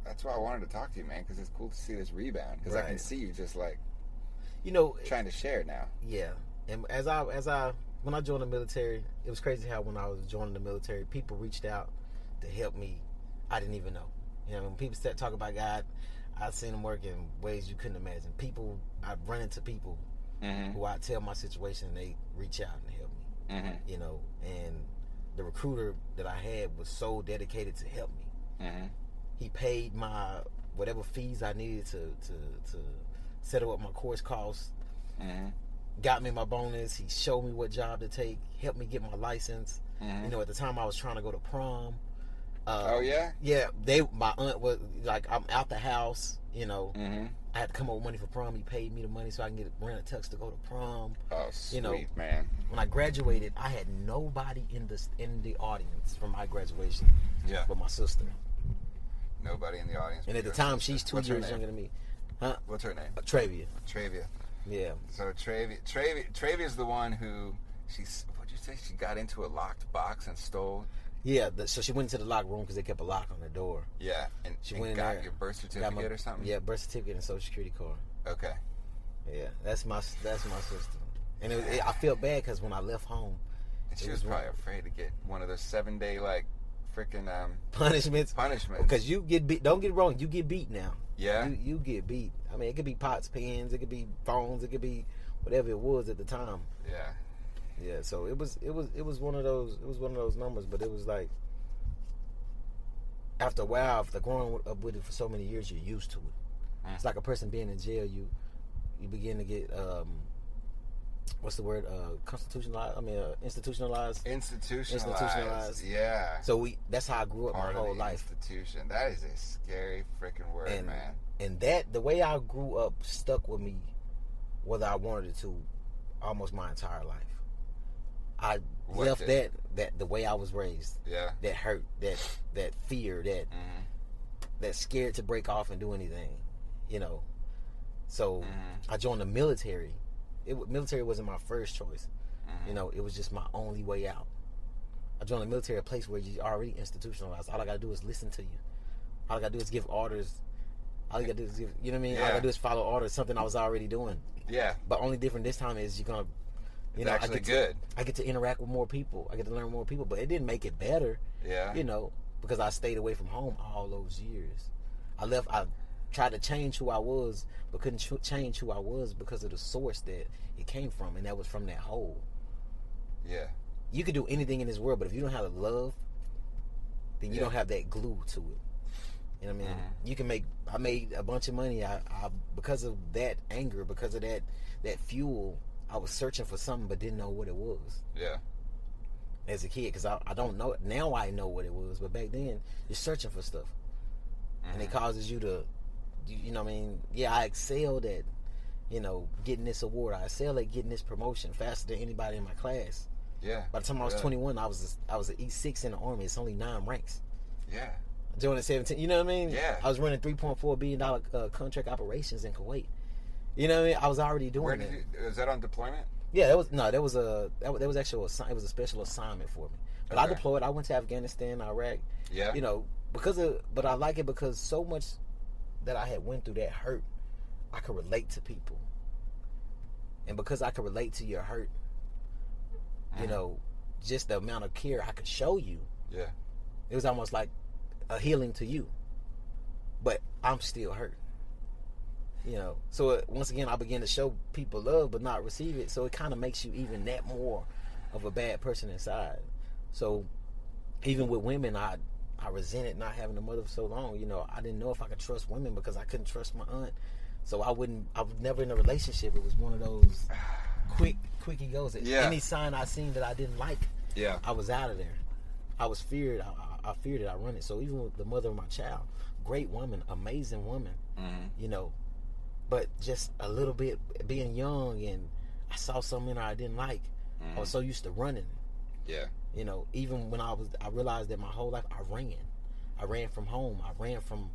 That's why I wanted to talk to you, man, because it's cool to see this rebound. Because I can see you just like You know, trying to share now. Yeah, and as I as I when I joined the military, it was crazy how when I was joining the military, people reached out to help me. I didn't even know. You know, when people start talking about God, I've seen them work in ways you couldn't imagine. People, I've run into people Mm-hmm. who I tell my situation, and they reach out and help. Mm-hmm. You know, and the recruiter that I had was so dedicated to help me. Mm-hmm. He paid my whatever fees I needed to to to settle up my course costs Mm-hmm. got me my bonus. He showed me what job to take, helped me get my license. Mm-hmm. You know, at the time I was trying to go to prom. Uh, oh yeah. yeah. They, my aunt was like, I'm out the house. You know, Mm-hmm. I had to come up with money for prom. He paid me the money so I can get rent a tux to go to prom. Oh, sweet You know, man. When I graduated, I had nobody in the in the audience for my graduation Yeah. but my sister. Nobody in the audience. And at the time, sister. she's two What's years younger than me. Huh? What's her name? Uh, Travia. Travia. Yeah. So Travia, Travia, Travia's the one who she's. What'd you say? She got into a locked box and stole. Yeah. The, so she went into the lock room because they kept a lock on the door. Yeah, and She and went in got there, your birth certificate my- or something. Yeah, birth certificate and social security card. Okay. Yeah, that's my that's my sister. And it it, I feel bad because when I left home, And she was was probably wrong. afraid to get one of those seven day like freaking um punishments punishments. because you get beat. Don't get it wrong, you get beat now. yeah, You, you get beat. I mean, it could be pots, pans, it could be phones, it could be whatever it was at the time. yeah, Yeah, so it was it was it was one of those it was one of those numbers, but it was like after a while, after growing up with it for so many years, you're used to it. Mm. It's like a person being in jail. You you begin to get um, what's the word? Uh, constitutionalized. I mean, uh, institutionalized. institutionalized. Institutionalized. Yeah, So we that's how I grew up part my whole life. institution. That is a scary freaking word, And man. and that the way I grew up stuck with me, whether I wanted it to, almost my entire life. I What left that that the way I was raised. Yeah. that hurt, that that fear, that hmm that scared to break off and do anything, you know. So Mhm. I joined the military. It military wasn't my first choice, Mhm. you know. It was just my only way out. I joined the military, a place where you already institutionalized. All I gotta do is listen to you. All I gotta do is give orders. All you gotta do is give, you know what I mean. All I gotta do is follow orders. Something I was already doing, Yeah, but only different this time is you're gonna, you it's know, I actually get to, good. I get to interact with more people. I get to learn more people, but it didn't make it better Yeah. you know, because I stayed away from home all those years. I left. I tried to change who I was, but couldn't ch- change who I was because of the source that it came from, and that was from that hole. yeah. You could do anything in this world, but if you don't have the love, then you Yeah. don't have that glue to it. You know what I mean? Mhm. You can make. I made a bunch of money. I, I because of that anger, because of that that fuel. I was searching for something, but didn't know what it was Yeah. as a kid because I, I don't know now. I know what it was, but back then you're searching for stuff. and it Mhm. causes you to, you, you know, what I mean, yeah, I excelled at, you know, getting this award. I excelled at getting this promotion faster than anybody in my class. Yeah. By the time I was Really. 21, I was I was an E6 in the army. It's only nine ranks. Yeah. Joined at 17. You know what I mean? Yeah. I was running 3.4 billion dollar uh, contract operations in Kuwait. You know what I mean? I was already doing Where did you? Was that on deployment? Yeah, that was no, that was a that was, that was actually a, it was a special assignment for me. But I deployed. I went to Afghanistan, Iraq. Yeah. you know, because of, but I like it because so much that I had went through that hurt, I could relate to people, and because I could relate to your hurt, you Mhm. know, just the amount of care I could show you, Yeah. it was almost like a healing to you. But I'm still hurt, you know. So uh, once again, I began to show people love, but not receive it. So it kind of makes you even that more of a bad person inside. So even with women, I I resented not having a mother for so long. You know, I didn't know if I could trust women because I couldn't trust my aunt. So I wouldn't. I was never in a relationship. It was one of those quick, quickie goes. Yeah. Any sign I seen that I didn't like, Yeah. I was out of there. I was feared. I, I, feared it. I run it. So even with the mother of my child, great woman, amazing woman, hmm you know, but just a little bit being young and I saw something I didn't like. I was mm-hmm. so used to running. Yeah. You know, even when I was, I realized that my whole life I ran. I ran from home. I ran from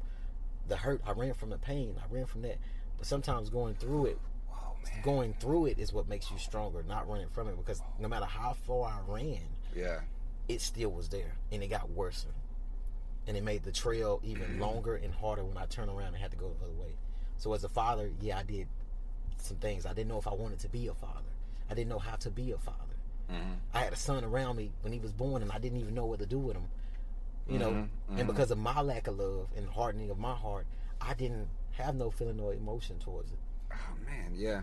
the hurt. I ran from the pain. I ran from that. But sometimes going through it, Oh man. going through it is what makes you stronger, not running from it. Because no matter how far I ran, Yeah. it still was there and it got worse and it made the trail even mm-hmm. longer and harder when i turned around and had to go the other way so as a father yeah i did some things i didn't know if i wanted to be a father i didn't know how to be a father hmm i had a son around me when he was born and i didn't even know what to do with him you know Mhm, mhm. and because of my lack of love and hardening of my heart i didn't have no feeling or emotion towards it Oh man. Yeah.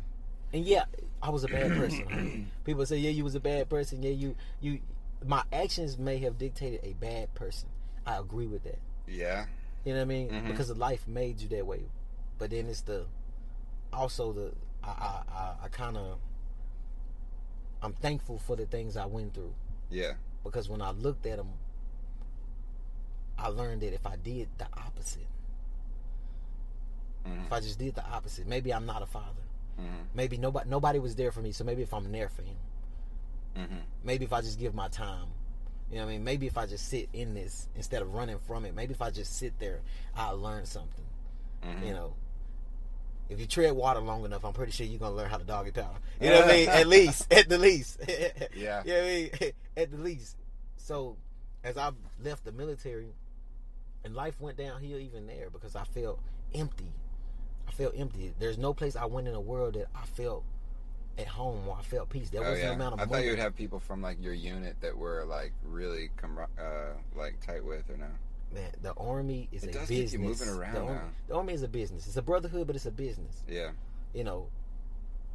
and yeah, I was a bad person. People say, "Yeah, you was a bad person." Yeah, you you my actions may have dictated a bad person. I agree with that. Yeah. You know what I mean? Mhm. Because life made you that way. But then it's the also the I I, I, I kind of I'm thankful for the things I went through Yeah. because when I looked at them, I learned that if I did the opposite, Mhm. If I just did the opposite, maybe I'm not a father. Mhm. Maybe nobody nobody was there for me. So maybe if I'm there for him, Mhm. maybe if I just give my time, you know what I mean. Maybe if I just sit in this instead of running from it. Maybe if I just sit there, I'll learn something. Mhm. You know, if you tread water long enough, I'm pretty sure you're gonna learn how to doggy paddle. You know what I mean? At least, at the least. Yeah. You know what I mean? At the least. So, as I left the military, and life went downhill even there because I felt empty. I felt empty. There's no place I went in the world that I felt at home or I felt peace. There Oh, wasn't yeah. an amount of I thought you would have people from like your unit that were like really com- uh, like tight with or no. Man, the army is It a does keep you business. moving around the, army, the army is a business. It's a brotherhood, but it's a business. Yeah. you know,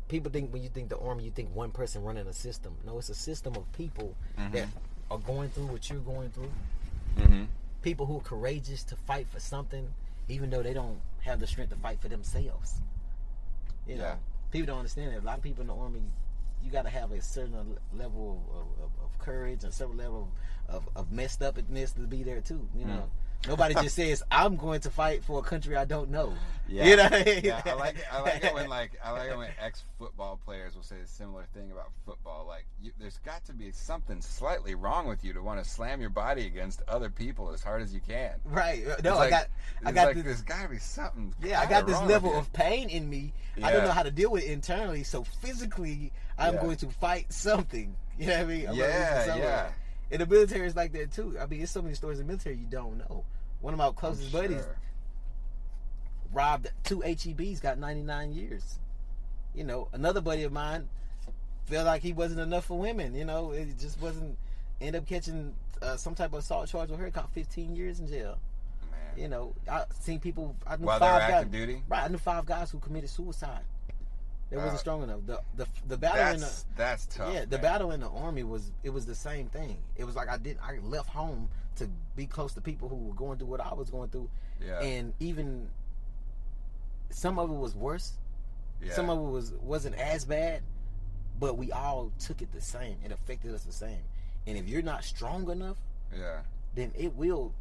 people think when you think the army, you think one person running a system. No, it's a system of people Mhm. that are going through what you're going through. Mm-hmm. People who are courageous to fight for something, even though they don't have the strength to fight for themselves. You know, Yeah. people don't understand that. A lot of people in the army, you got to have a certain level of, of, of courage and a certain level of, of, messed upness to be there too. You know. Mm. Nobody just says I'm going to fight for a country I don't know. Yeah. You know? yeah, I like it. I like it when like I like it when ex football players will say a similar thing about football. Like, you, there's got to be something slightly wrong with you to want to slam your body against other people as hard as you can. Right. No, It's I like- got I got like this there's got to be something. Yeah, I got this level of pain in me. I don't know how to deal with it internally, so physically, I'm Yeah. going to fight something. You know what I mean? I'm gonna lose it Yeah, yeah. And the military is like that too. I mean, there's so many stories in the military you don't know. One of my closest buddies robbed two HEBs, got 99 years. You know, another buddy of mine felt like he wasn't enough for women. You know, it just wasn't. End up catching uh, some type of assault charge with her, caught 15 years in jail. Man. You know, I seen people. I knew While five active guys. duty? Right, I knew five guys who committed suicide. They wasn't Uh, strong enough. The the the battle in the That's that's tough. yeah, the man. battle in the army was it was the same thing. It was like I didn't I left home to be close to people who were going through what I was going through, Yeah. and even some of it was worse. yeah. Some of it was wasn't as bad, but we all took it the same. It affected us the same. And if you're not strong enough, yeah. then it will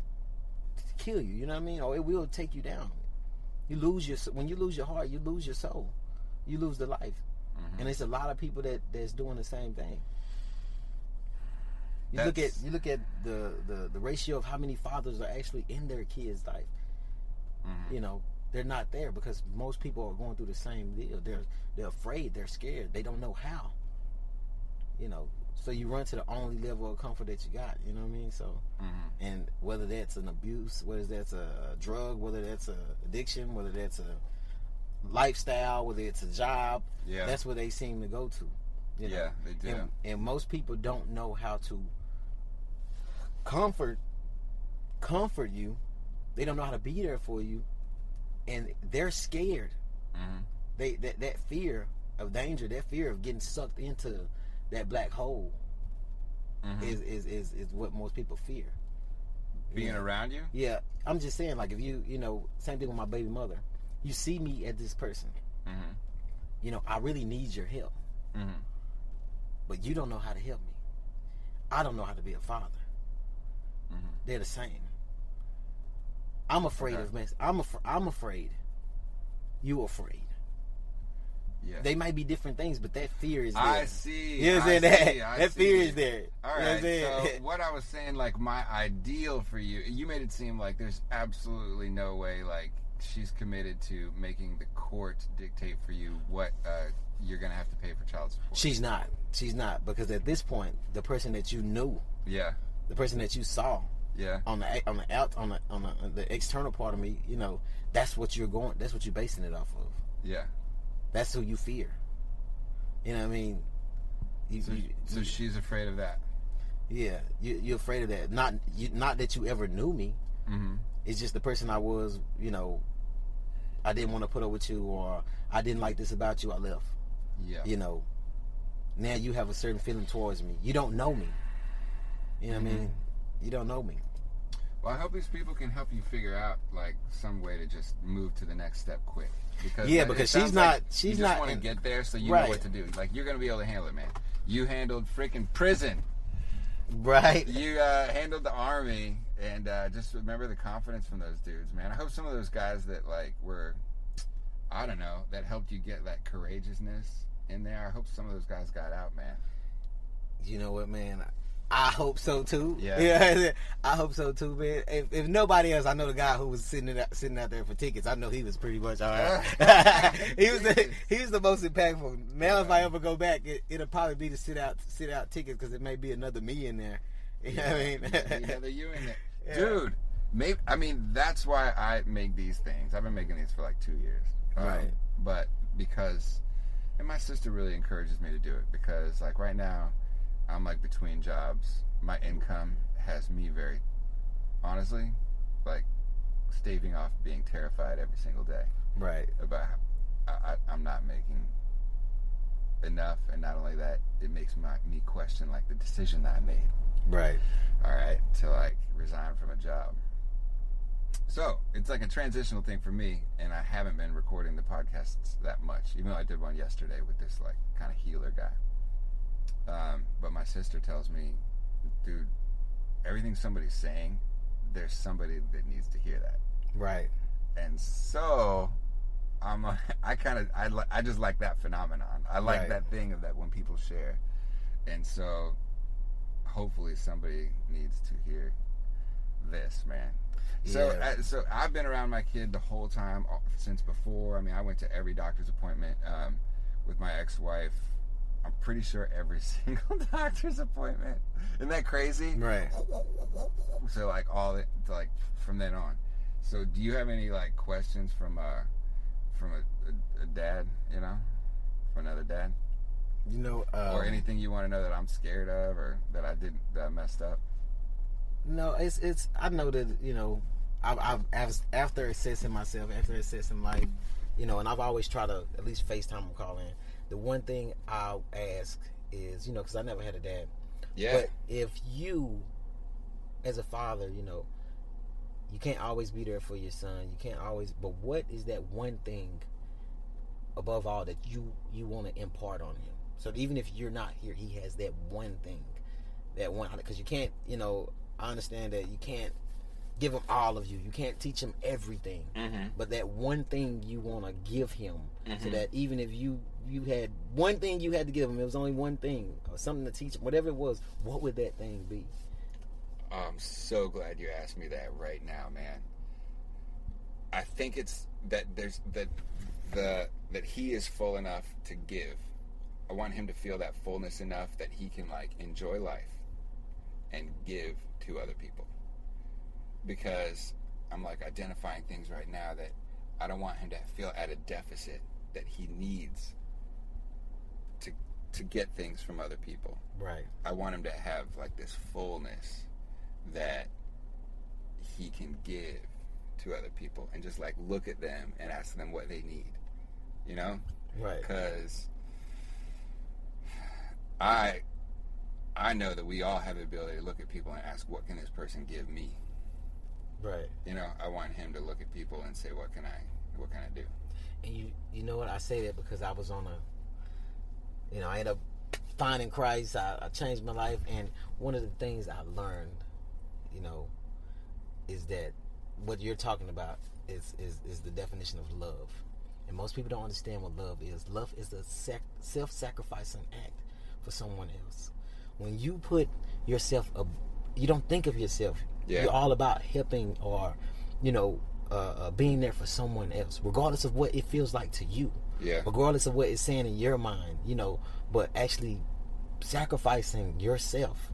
kill you. You know what I mean? Or it will take you down. You lose your when you lose your heart, you lose your soul, you lose the life. Mhm. And it's a lot of people that that's doing the same thing. You look at you look at the, the the ratio of how many fathers are actually in their kids' life. Mhm. You know, they're not there because most people are going through the same deal. They're they're afraid, they're scared, they don't know how. You know, so you run to the only level of comfort that you got. You know what I mean? So Mhm. and whether that's an abuse, whether that's a drug, whether that's a addiction, whether that's a lifestyle, whether it's a job, Yeah. that's where they seem to go to. You know? Yeah, they do. And, and most people don't know how to comfort comfort you. They don't know how to be there for you, and they're scared. Mhm. They that that fear of danger, that fear of getting sucked into that black hole, Mhm. is, is is is what most people fear. Being Yeah. around you. Yeah, I'm just saying, like if you, you know, same thing with my baby mother. You see me as this person. Mm-hmm. You know, I really need your help, Mm-hmm. but you don't know how to help me. I don't know how to be a father. Mm-hmm. They're the same. I'm afraid Okay. of mess. I'm af- I'm afraid. You afraid. Yeah. They might be different things, but that fear is there. I see. You know what I'm saying? That, that fear is there. All You know what So what I was saying, like my ideal for you, you made it seem like there's absolutely no way, like she's committed to making the court dictate for you what uh, you're gonna have to pay for child support. She's not. She's not because at this point, the person that you knew, yeah. the person that you saw, Yeah. on the on the out on the on the, on the external part of me, you know, that's what you're going. That's what you're basing it off of. Yeah. That's who you fear. You know what I mean? You, So, you- so you- she's afraid of that. yeah, you, you're afraid of that. Not you, not that you ever knew me. Mm-hmm. It's just the person I was. You know, I didn't want to put up with you, or I didn't like this about you. I left. Yeah. You know, now you have a certain feeling towards me. You don't know me. You know what I mean? You don't know me. Well, I hope these people can help you figure out like some way to just move to the next step quick. Because Yeah, because she's like not- you she's just not want to get there, so you Right. know what to do. Like you're gonna be able to handle it, man. You handled freaking prison. Right? You uh, handled the army, and uh, just remember the confidence from those dudes, man. I hope some of those guys that like were I don't know, that helped you get that courageousness in there. I hope some of those guys got out, man. You know what, man? I hope so too. Yeah. yeah. I hope so too, man. If, if nobody else, I know the guy who was sitting out, sitting out there for tickets. I know he was pretty much all right. he was the, he was the most impactful. Now, if I ever go back, it, it'll probably be to sit out sit out tickets because it may be another me in there. You know what I mean? Another you in there, Yeah. dude. Maybe I mean that's why I make these things. I've been making these for like two years, Um, Right. But because, and my sister really encourages me to do it because, like right now, I'm like between jobs. My income has me very, honestly, like staving off being terrified every single day right. about how I, I, I'm not making enough, and not only that, it makes my me question like the decision that I made Right. all right, to like resign from a job. So it's like a transitional thing for me, and I haven't been recording the podcasts that much, even though I did one yesterday with this like kind of healer guy. Um, but my sister tells me, dude, everything somebody's saying, there's somebody that needs to hear that, Right. and so I'm a, I kind of I li- I just like that phenomenon. I like Right. that thing of that when people share, and so hopefully somebody needs to hear this, man. So Yeah. I, so I've been around my kid the whole time uh, since before. I mean, I went to every doctor's appointment um, with my ex-wife. I'm pretty sure every single doctor's appointment. Isn't that crazy? Right. So like all it like from then on. So do you have any like questions from uh from a, a, a dad, you know, from another dad, You know, um, or anything you want to know that I'm scared of or that I didn't that I messed up? No, it's it's. I know that you know, I've, I've after assessing myself, after assessing life, you know, and I've always tried to at least FaceTime or call in. The one thing I'll ask is, you know, because I never had a dad, Yeah. but if you, as a father, you know, you can't always be there for your son. You can't always. But what is that one thing, above all, that you you want to impart on him? So even if you're not here, he has that one thing, that one. Because you can't, you know, I understand that you can't give him all of you. You can't teach him everything. mm-hmm. But that one thing you want to give him, so Mhm. that even if you you had one thing you had to give him, it was only one thing or something to teach him, whatever it was. What would that thing be? I'm so glad you asked me that right now, man. I think it's that there's that the that he is full enough to give. I want him to feel that fullness enough that he can like enjoy life and give to other people. Because I'm like identifying things right now that I don't want him to feel at a deficit that he needs to to get things from other people. Right. I want him to have like this fullness that he can give to other people and just like look at them and ask them what they need, you know? Right. Because I I know that we all have the ability to look at people and ask, what can this person give me? Right. You know, I want him to look at people and say, what can I, what can I do? And you you know what I say that because I was on a, you know, I ended up finding Christ. I, I changed my life, and one of the things I learned, you know, is that what you're talking about is is is the definition of love. And most people don't understand what love is. Love is a sac- self-sacrificing act for someone else. When you put yourself, ab- you don't think of yourself. Yeah. You're all about helping or, you know, uh, uh, being there for someone else, regardless of what it feels like to you Yeah. regardless of what it's saying in your mind, you know, but actually sacrificing yourself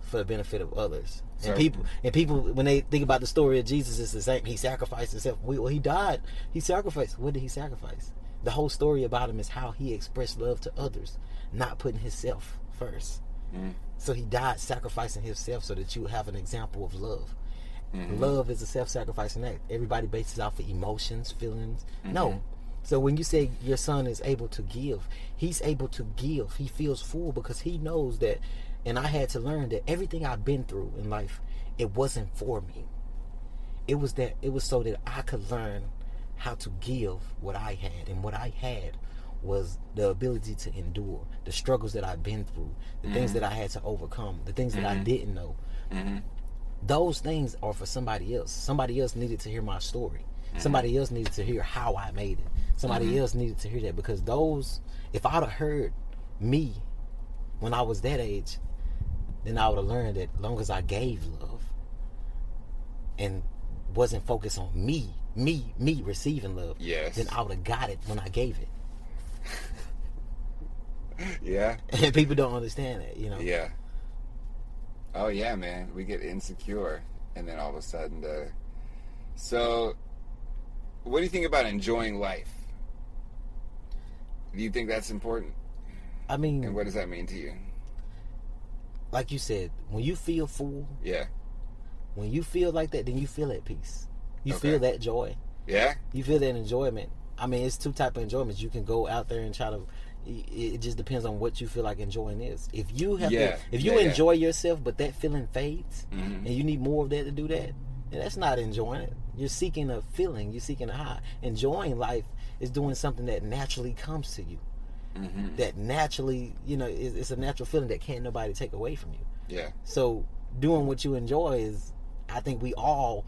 for the benefit of others. So- and people and people when they think about the story of Jesus, it's the same. He sacrificed himself. Well, he died. He sacrificed. What did he sacrifice? The whole story about him is how he expressed love to others, not putting himself first. Mm. So he died sacrificing himself so that you have an example of love. Mhm. Love is a self-sacrificing act. Everybody bases off of emotions, feelings. Mhm. No. So when you say your son is able to give, he's able to give. He feels full because he knows that. And I had to learn that everything I've been through in life, it wasn't for me. It was that it was so that I could learn how to give what I had, and what I had was the ability to endure the struggles that I've been through, the things that I had to overcome, the things that I didn't know hmm those things are for somebody else. Somebody else needed to hear my story. Somebody else needed to hear how I made it. Somebody Mhm. else needed to hear that because those, if I'd have heard me when I was that age, then I would have learned that long as I gave love and wasn't focused on me, me, me receiving love, Yes. then I would have got it when I gave it. Yeah. And people don't understand that, you know. Yeah. Oh yeah, man. We get insecure, and then all of a sudden, uh, so what do you think about enjoying life? Do you think that's important? I mean, And what does that mean to you? Like you said, when you feel full, Yeah. when you feel like that, then you feel at peace. You Okay. feel that joy. Yeah. You feel that enjoyment. I mean, it's two type of enjoyments. You can go out there and try to. It just depends on what you feel like enjoying is. If you have, Yeah, to, if you yeah, yeah. enjoy yourself, but that feeling fades, Mhm. and you need more of that to do that, then that's not enjoying it. You're seeking a feeling. You're seeking a high. Enjoying life is doing something that naturally comes to you. Hmm That naturally, you know, is it's a natural feeling that can't nobody take away from you. Yeah. So doing what you enjoy is, I think we all.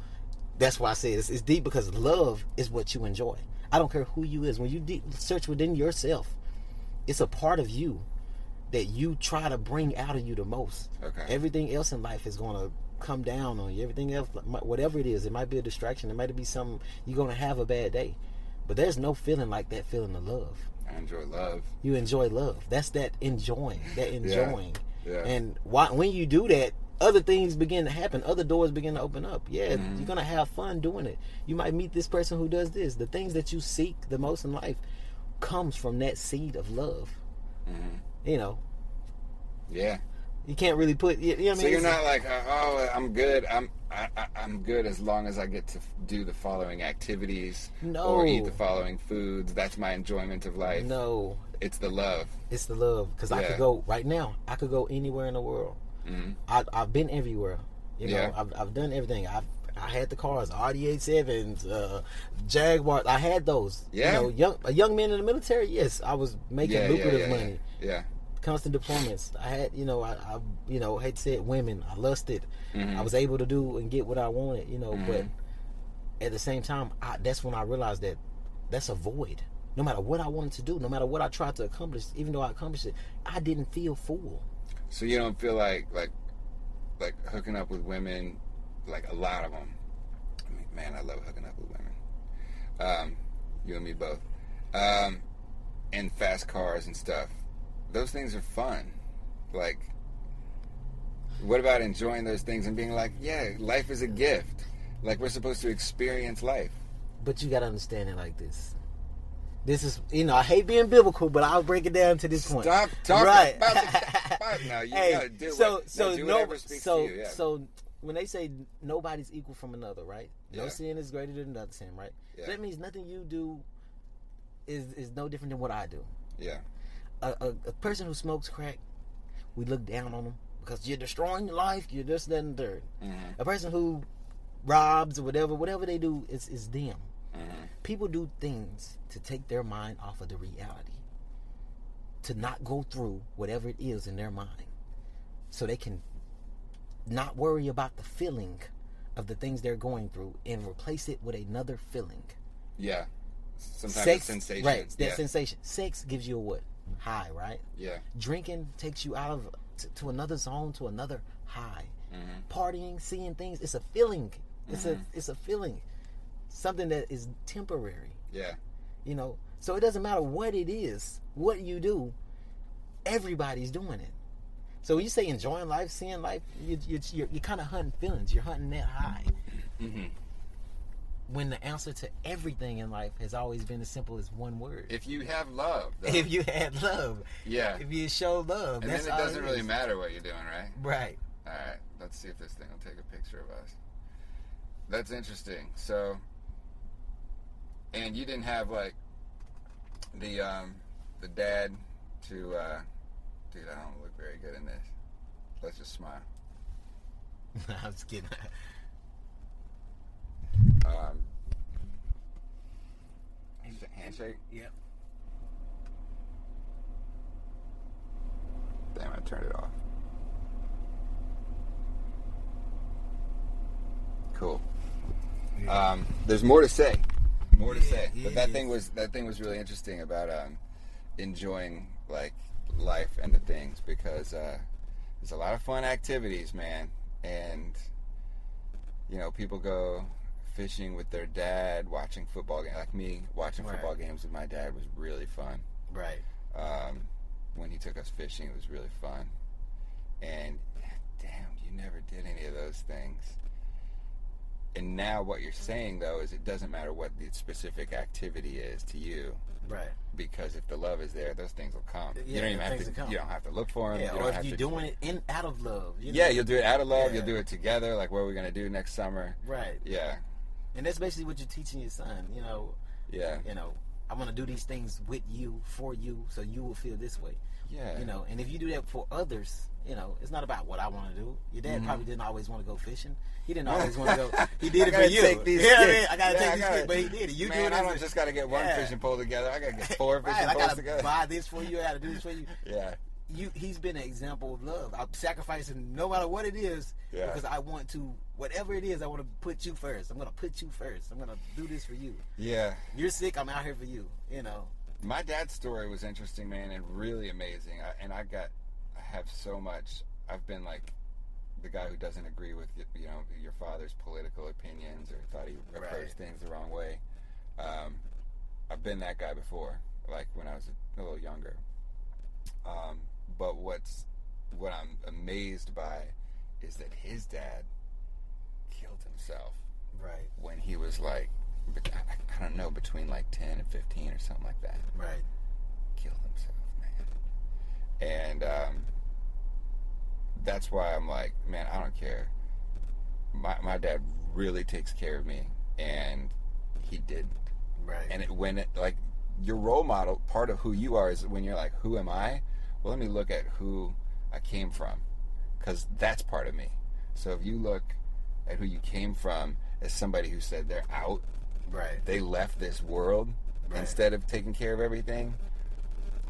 That's why I say it's, it's deep because love is what you enjoy. I don't care who you is. When you deep, search within yourself, it's a part of you that you try to bring out of you the most. Okay. Everything else in life is going to come down on you. Everything else, whatever it is, it might be a distraction. It might be something you're going to have a bad day. But there's no feeling like that feeling of love. I enjoy love. You enjoy love. That's that enjoying. That enjoying. Yeah. And why, when you do that, other things begin to happen. Other doors begin to open up. Yeah, Mhm. you're gonna have fun doing it. You might meet this person who does this. The things that you seek the most in life comes from that seed of love. hmm You know, Yeah. You can't really put. You, you know what I So mean? you're It's- not like, uh, oh, I'm good. I'm I, I'm good as long as I get to do the following activities no. or eat the following foods. That's my enjoyment of life. No, It's the love. it's the love. Because I could go right now. I could go anywhere in the world. hmm I, I've been everywhere. You know, Yeah. I've, I've done everything. I've I had the cars, RD-8 sevens, uh, Jaguars. I had those. Yeah. You know, young a young man in the military. Yes, I was making Yeah, yeah, lucrative yeah, money. Yeah. Constant deployments. I had, you know, I, I you know, hate to say it, women. I lusted. Mhm. I was able to do and get what I wanted. You know, but Mhm. at the same time, I, that's when I realized that that's a void. No matter what I wanted to do, no matter what I tried to accomplish, even though I accomplished it, I didn't feel full. So you don't feel like like like hooking up with women, like a lot of them. I mean, man, I love hooking up with women. Um, you and me both. Um, and fast cars and stuff. Those things are fun. Like, what about enjoying those things and being like, yeah, life is a gift. Like we're supposed to experience life. But you gotta understand it like this. This is, you know, I hate being biblical, but I'll break it down to this point. Stop talking right. about the now. You hey, gotta do so what, so no, do no, whatever speaks so to you. Yeah. so when they say nobody's equal from another, right? No Yeah. sin is greater than another sin, right? Yeah. So that means nothing you do is is no different than what I do. yeah. A, a, a person who smokes crack, we look down on them because you're destroying your life. You're this, that, and third. hmm A person who robs or whatever, whatever they do, is is them. hmm People do things to take their mind off of the reality, to not go through whatever it is in their mind, so they can not worry about the feeling of the things they're going through and replace it with another feeling. Yeah. Sometimes Sex, it's sensation. right? That yeah. sensation. Sex gives you a what? High, right? yeah. Drinking takes you out of to, to another zone, to another high. hmm Partying, seeing things, it's a feeling. It's Mhm. a it's a feeling. Something that is temporary. Yeah. You know, so it doesn't matter what it is, what you do, everybody's doing it. So when you say enjoying life, seeing life, you, you, you're, you're kind of hunting feelings. You're hunting that high. hmm When the answer to everything in life has always been as simple as one word. If you have love, though, If you had love, yeah, if you show love, and then it doesn't really is. matter what you're doing, right? Right. All right, let's see if this thing will take a picture of us. That's interesting. So, and you didn't have like the um the dad to uh dude, I don't look very good in this. Let's just smile. I'm just kidding. Um, handshake. Yep. Damn, I turned it off. Cool. Um, there's more to say. more to Yeah, say. it But that is. thing was that thing was really interesting about um, enjoying like life and the things because uh, there's a lot of fun activities, man, and you know people go fishing with their dad, watching football games. Like me, watching Right. football games with my dad was really fun. Right. Um, when he took us fishing, it was really fun. And damn, you never did any of those things. And now what you're saying though is it doesn't matter what the specific activity is to you Right. because if the love is there, those things will come. you don't even have to. come. You don't have to look for them. Yeah. you Or if have you're doing it in out of love. You Yeah, you'll do it out of love. Yeah. You'll do it together. Like what are we gonna do next summer? Right. Yeah, And that's basically what you're teaching your son. You know. yeah, You know. I want to do these things with you, for you, so you will feel this way. yeah. You know, and if you do that for others, you know, it's not about what I want to do. Your dad Mhm. probably didn't always want to go fishing. He didn't always want to go. He did it for you. Take these yeah, I mean, I gotta Yeah, take these gotta- sticks, but he did it. You Man, do it. I don't a- just gotta get one Yeah. fishing pole together. I gotta get four fishing right, I poles gotta together. buy this for you. I gotta do this for you. Yeah, You, he's been an example of love. I'm sacrificing no matter what it is Yeah. because I want to, whatever it is, I want to put you first. I'm gonna put you first. I'm gonna do this for you. yeah. You're sick. I'm out here for you. You know. My dad's story was interesting, man, and really amazing. I, and I got, I have so much. I've been like the guy who doesn't agree with you know your father's political opinions or thought he approached Right. things the wrong way. Um, I've been that guy before, like when I was a little younger. Um, but what's what I'm amazed by is that his dad killed himself Right. when he was like, I- I don't know, between like ten and fifteen or something like that Right. killed himself, man. And um, that's why I'm like, man, I don't care. My my dad really takes care of me, and he didn't. Right. And it, when it like your role model, part of who you are is when you're like, who am I? Well, let me look at who I came from, because that's part of me. So if you look at who you came from as somebody who said they're out right. they left this world Right. instead of taking care of everything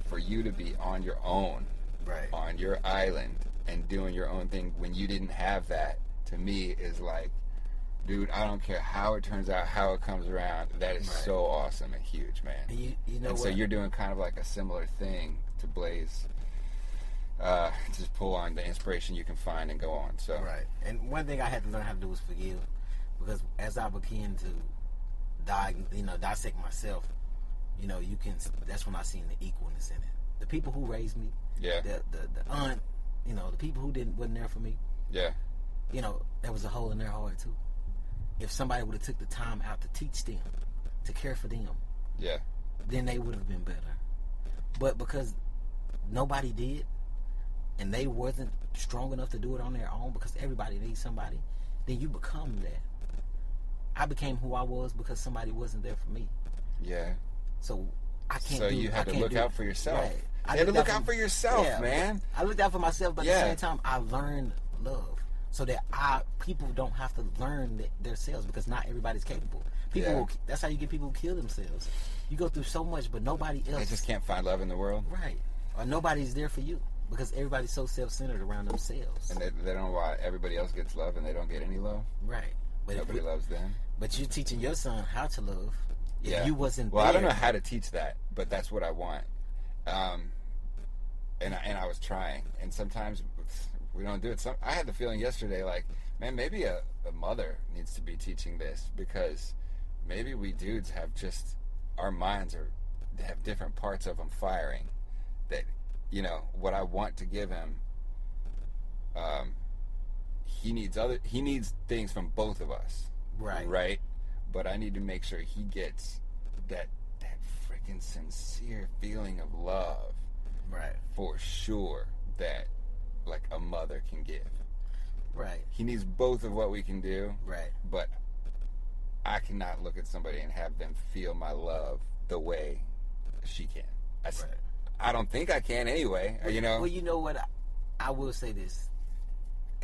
for you to be on your own Right. on your island and doing your own thing when you didn't have that to me is like dude i don't care how it turns out how it comes around that is Right. so awesome and huge man And you, you know and so you're doing kind of like a similar thing to blaze uh, just pull on the inspiration you can find and go on so Right. And one thing I had to learn how to do was forgive, because as I began to die, you know, dissect myself, you know, you can. That's when I seen the equalness in it. The people who raised me, yeah the the, the aunt, you know, the people who didn't wasn't there for me, yeah you know, there was a hole in their heart too. If somebody would have took the time out to teach them, to care for them, yeah then they would have been better. But because nobody did, and they wasn't strong enough to do it on their own, because everybody needs somebody, then you become that. I became who I was because somebody wasn't there for me. yeah So I can't. so do, you had to look out for yourself Right. I you had to look out for yourself yeah, man I looked out for myself, but Yeah. at the same time, I learned love so that I people don't have to learn th- themselves because not everybody's capable. People, Yeah. will, that's how you get people who kill themselves. You go through so much, but nobody else. they just can't find love in the world Right. Or nobody's there for you because everybody's so self-centered around themselves. and they, they don't know why everybody else gets love and they don't get any love. right. But Nobody we- loves them. but you're teaching your son how to love. If Yeah. you wasn't Well, there, I don't know how to teach that, but that's what I want. Um, and I, and I was trying, and sometimes we don't do it. Some, I had the feeling yesterday, like, man, maybe a, a mother needs to be teaching this because maybe we dudes have just our minds are they have different parts of them firing. That you know what I want to give him. Um, he needs other. He needs things from both of us Right. right? But I need to make sure he gets that that freaking sincere feeling of love Right. for sure that like a mother can give. Right. He needs both of what we can do, Right. but I cannot look at somebody and have them feel my love the way she can. I, Right. I don't think I can anyway. you know, Well, you know what? I, I will say this.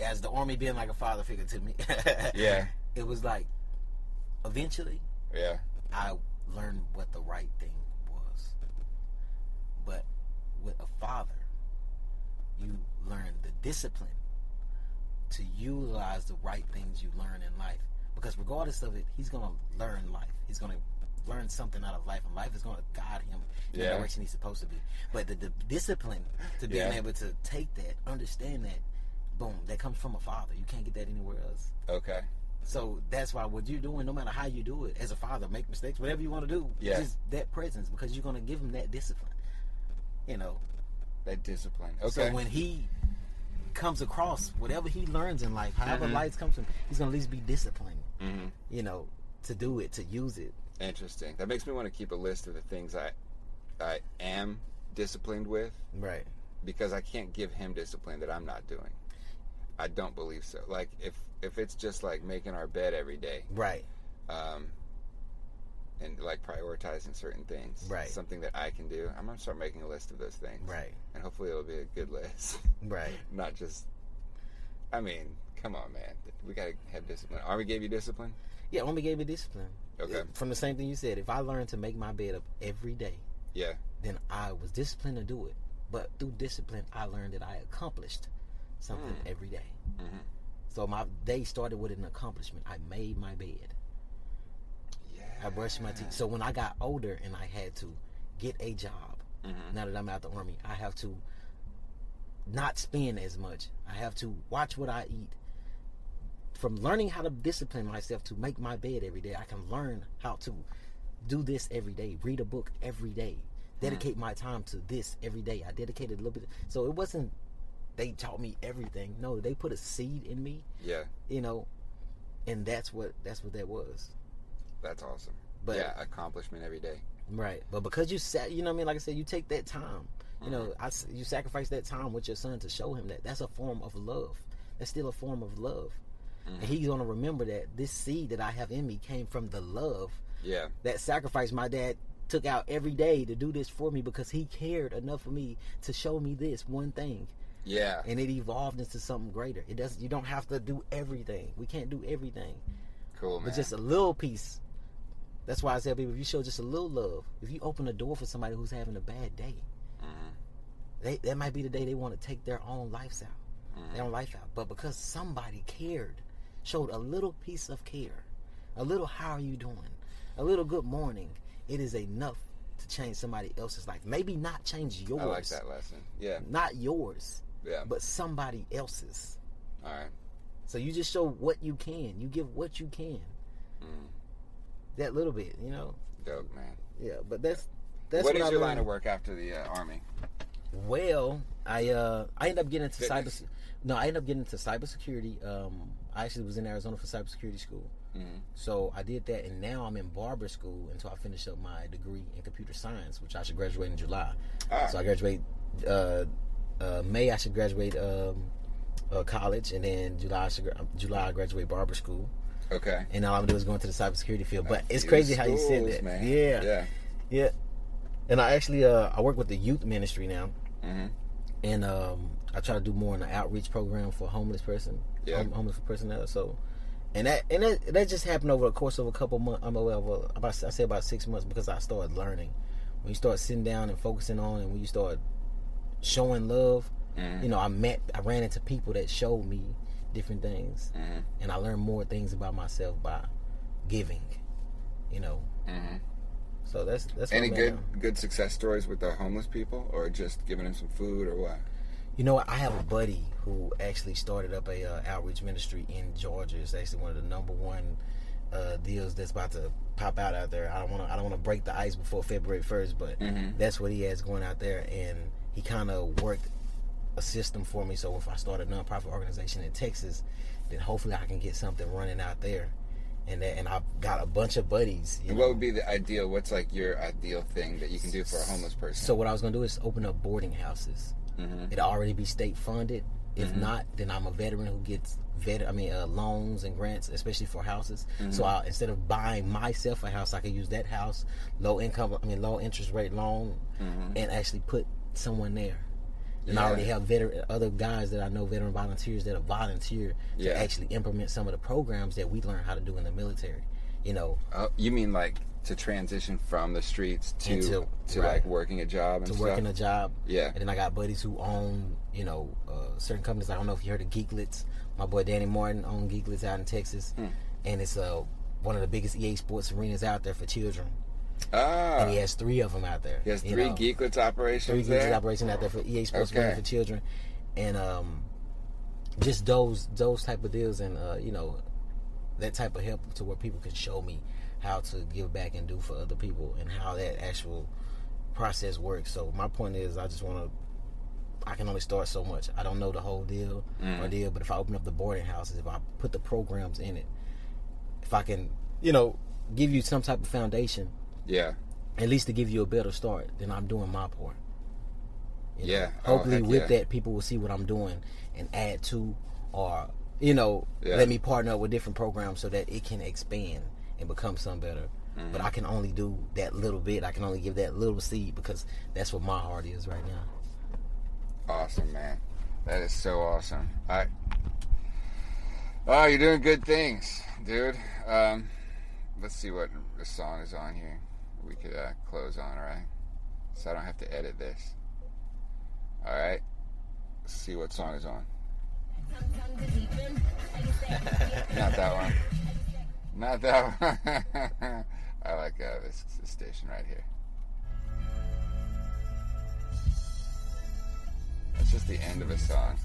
As the army being like a father figure to me, yeah, it was like eventually yeah, I learned what the right thing was. But with a father, you learn the discipline to utilize the right things you learn in life. Because regardless of it, he's gonna learn life. He's gonna learn something out of life, and life is going to guide him in Yeah. the direction he's supposed to be. But the, the discipline to being Yeah. able to take that, understand that, boom, that comes from a father. You can't get that anywhere else. Okay. So that's why what you're doing, no matter how you do it, as a father, make mistakes, whatever you want to do, Yeah. just that presence because you're going to give him that discipline. You know, That discipline. Okay. so when he comes across whatever he learns in life, however Mhm. life comes from, he's gonna at least be disciplined. Mhm. You know, to do it, to use it. Interesting. That makes me want to keep a list of the things I I am disciplined with Right. because I can't give him discipline that I'm not doing. I don't believe so. Like if if it's just like making our bed every day, Right. um, and like prioritizing certain things, Right. Something that I can do. I'm gonna start making a list of those things, Right. And hopefully it'll be a good list, Right. not just. I mean, come on, man. We gotta have discipline. Army gave you discipline. Yeah, Army gave me discipline. Okay. From the same thing you said, if I learned to make my bed up every day, Yeah. then I was disciplined to do it. But through discipline, I learned that I accomplished something Mm. every day. Mhm. So my day started with an accomplishment. I made my bed. Yeah. I brushed my teeth. So when I got older and I had to get a job, Mhm. now that I'm out the army, I have to not spend as much. I have to watch what I eat. From learning how to discipline myself to make my bed every day, I can learn how to do this every day, read a book every day, dedicate my time to this every day. I dedicated a little bit. So it wasn't they taught me everything. No, they put a seed in me, Yeah. you know, and that's what that's what that was. That's awesome. But- yeah, accomplishment every day. Right. But because you sat, you know what I mean? Like I said, you take that time. You know, mm-hmm. I s you sacrifice that time with your son to show him that. That's a form of love. That's still a form of love. And he's going to remember that this seed that I have in me came from the love, Yeah. that sacrifice my dad took out every day to do this for me because he cared enough for me to show me this one thing. Yeah. And it evolved into something greater. It doesn't you don't have to do everything. We can't do everything. Cool, man. But just a little piece. That's why I tell people if you show just a little love, if you open a door for somebody who's having a bad day, Mhm. they, that might be the day they want to take their own lives out, Mhm. their own life out. But because somebody cared, showed a little piece of care, a little how are you doing, a little good morning, it is enough to change somebody else's life. Maybe not change yours, I like that lesson. Yeah. not yours, Yeah. but somebody else's. All right. So you just show what you can. You give what you can. Mm. That little bit, you know. Dope, man. Yeah, but that's that's what what, is I your line of work after the uh, army? Well, I uh I end up getting into Fitness. cyber. No, I end up getting into cybersecurity. Um, I actually was in Arizona for cybersecurity school, Mhm. so I did that, and now I'm in barber school until I finish up my degree in computer science, which I should graduate in July. Ah. So I graduate uh, uh, May. I should graduate um, uh, college, and then July I should July I graduate barber school, Okay. and all I'm gonna do is go into the cybersecurity field. But it's crazy how you said schools, that, man. yeah, Yeah. yeah. And I actually uh, I work with the youth ministry now hmm and um, I try to do more in the outreach program for homeless person, Yeah. hom- homeless personnel. So, and that and that, that just happened over the course of a couple months. I'm well, well, about I say about six months because I started learning. When you start sitting down and focusing on, and when you start showing love, Mhm. you know, I met, I ran into people that showed me different things, Mhm. and I learned more things about myself by giving. You know, Mhm. so that's that's Any good good success stories with the homeless people, or just giving them some food, or what? You know? I have a buddy who actually started up a uh, outreach ministry in Georgia. It's actually one of the number one uh, deals that's about to pop out out there. I don't want to. I don't want to break the ice before February first, but Mhm. that's what he has going out there, and he kind of worked a system for me. So if I start a nonprofit organization in Texas, then hopefully I can get something running out there. And that, and I've got a bunch of buddies. And know? what would be the ideal? What's like your ideal thing that you can do for a homeless person? So what I was gonna do is open up boarding houses. Hmm It'll already be state funded. If Mhm. not, then I'm a veteran who gets vet. I mean, uh, loans and grants, especially for houses. So I, instead of buying myself a house, I could use that house, low income. I mean, low interest rate loan, Mhm. and actually put someone there. And I already have veteran other guys that I know, veteran volunteers that have volunteer Yeah. to actually implement some of the programs that we learn how to do in the military. You know, Oh, you mean like to transition from the streets to Into- to right. like working a job and to stuff? working a job. Yeah. And then I got buddies who own, you know, uh, certain companies. I don't know if you heard of Geeklets. My boy Danny Martin owned Geeklets out in Texas, Hmm. and it's uh, one of the biggest EA Sports arenas out there for children. Ah, and he has three of them out there. he has you three know. Geeklets operations three Geeklets gigs operation out there for EA Sports Okay. For children, and um, just those those type of deals, and uh, you know, that type of help to where people can show me how to give back and do for other people, and how that actual process works. So my point is, I just want to. I can only start so much. I don't know the whole deal Mm. or deal, but if I open up the boarding houses, if I put the programs in it, if I can, you know, give you some type of foundation, yeah, at least to give you a better start, then I'm doing my part. You know, Yeah. Oh, Hopefully, heck with yeah. that, people will see what I'm doing and add to, or you know, Yeah. let me partner up with different programs so that it can expand and become something better. Mm-hmm. But I can only do that little bit. I can only give that little seed because that's what my heart is right now. awesome, man. That is so awesome. I. Oh, you're doing good things, dude. Um, let's see what the song is on here. We could uh, close on, all right? So I don't have to edit this. All right. Let's see what song is on. Not that one. Not that one. I like uh, this, this station right here. That's just the end of a song.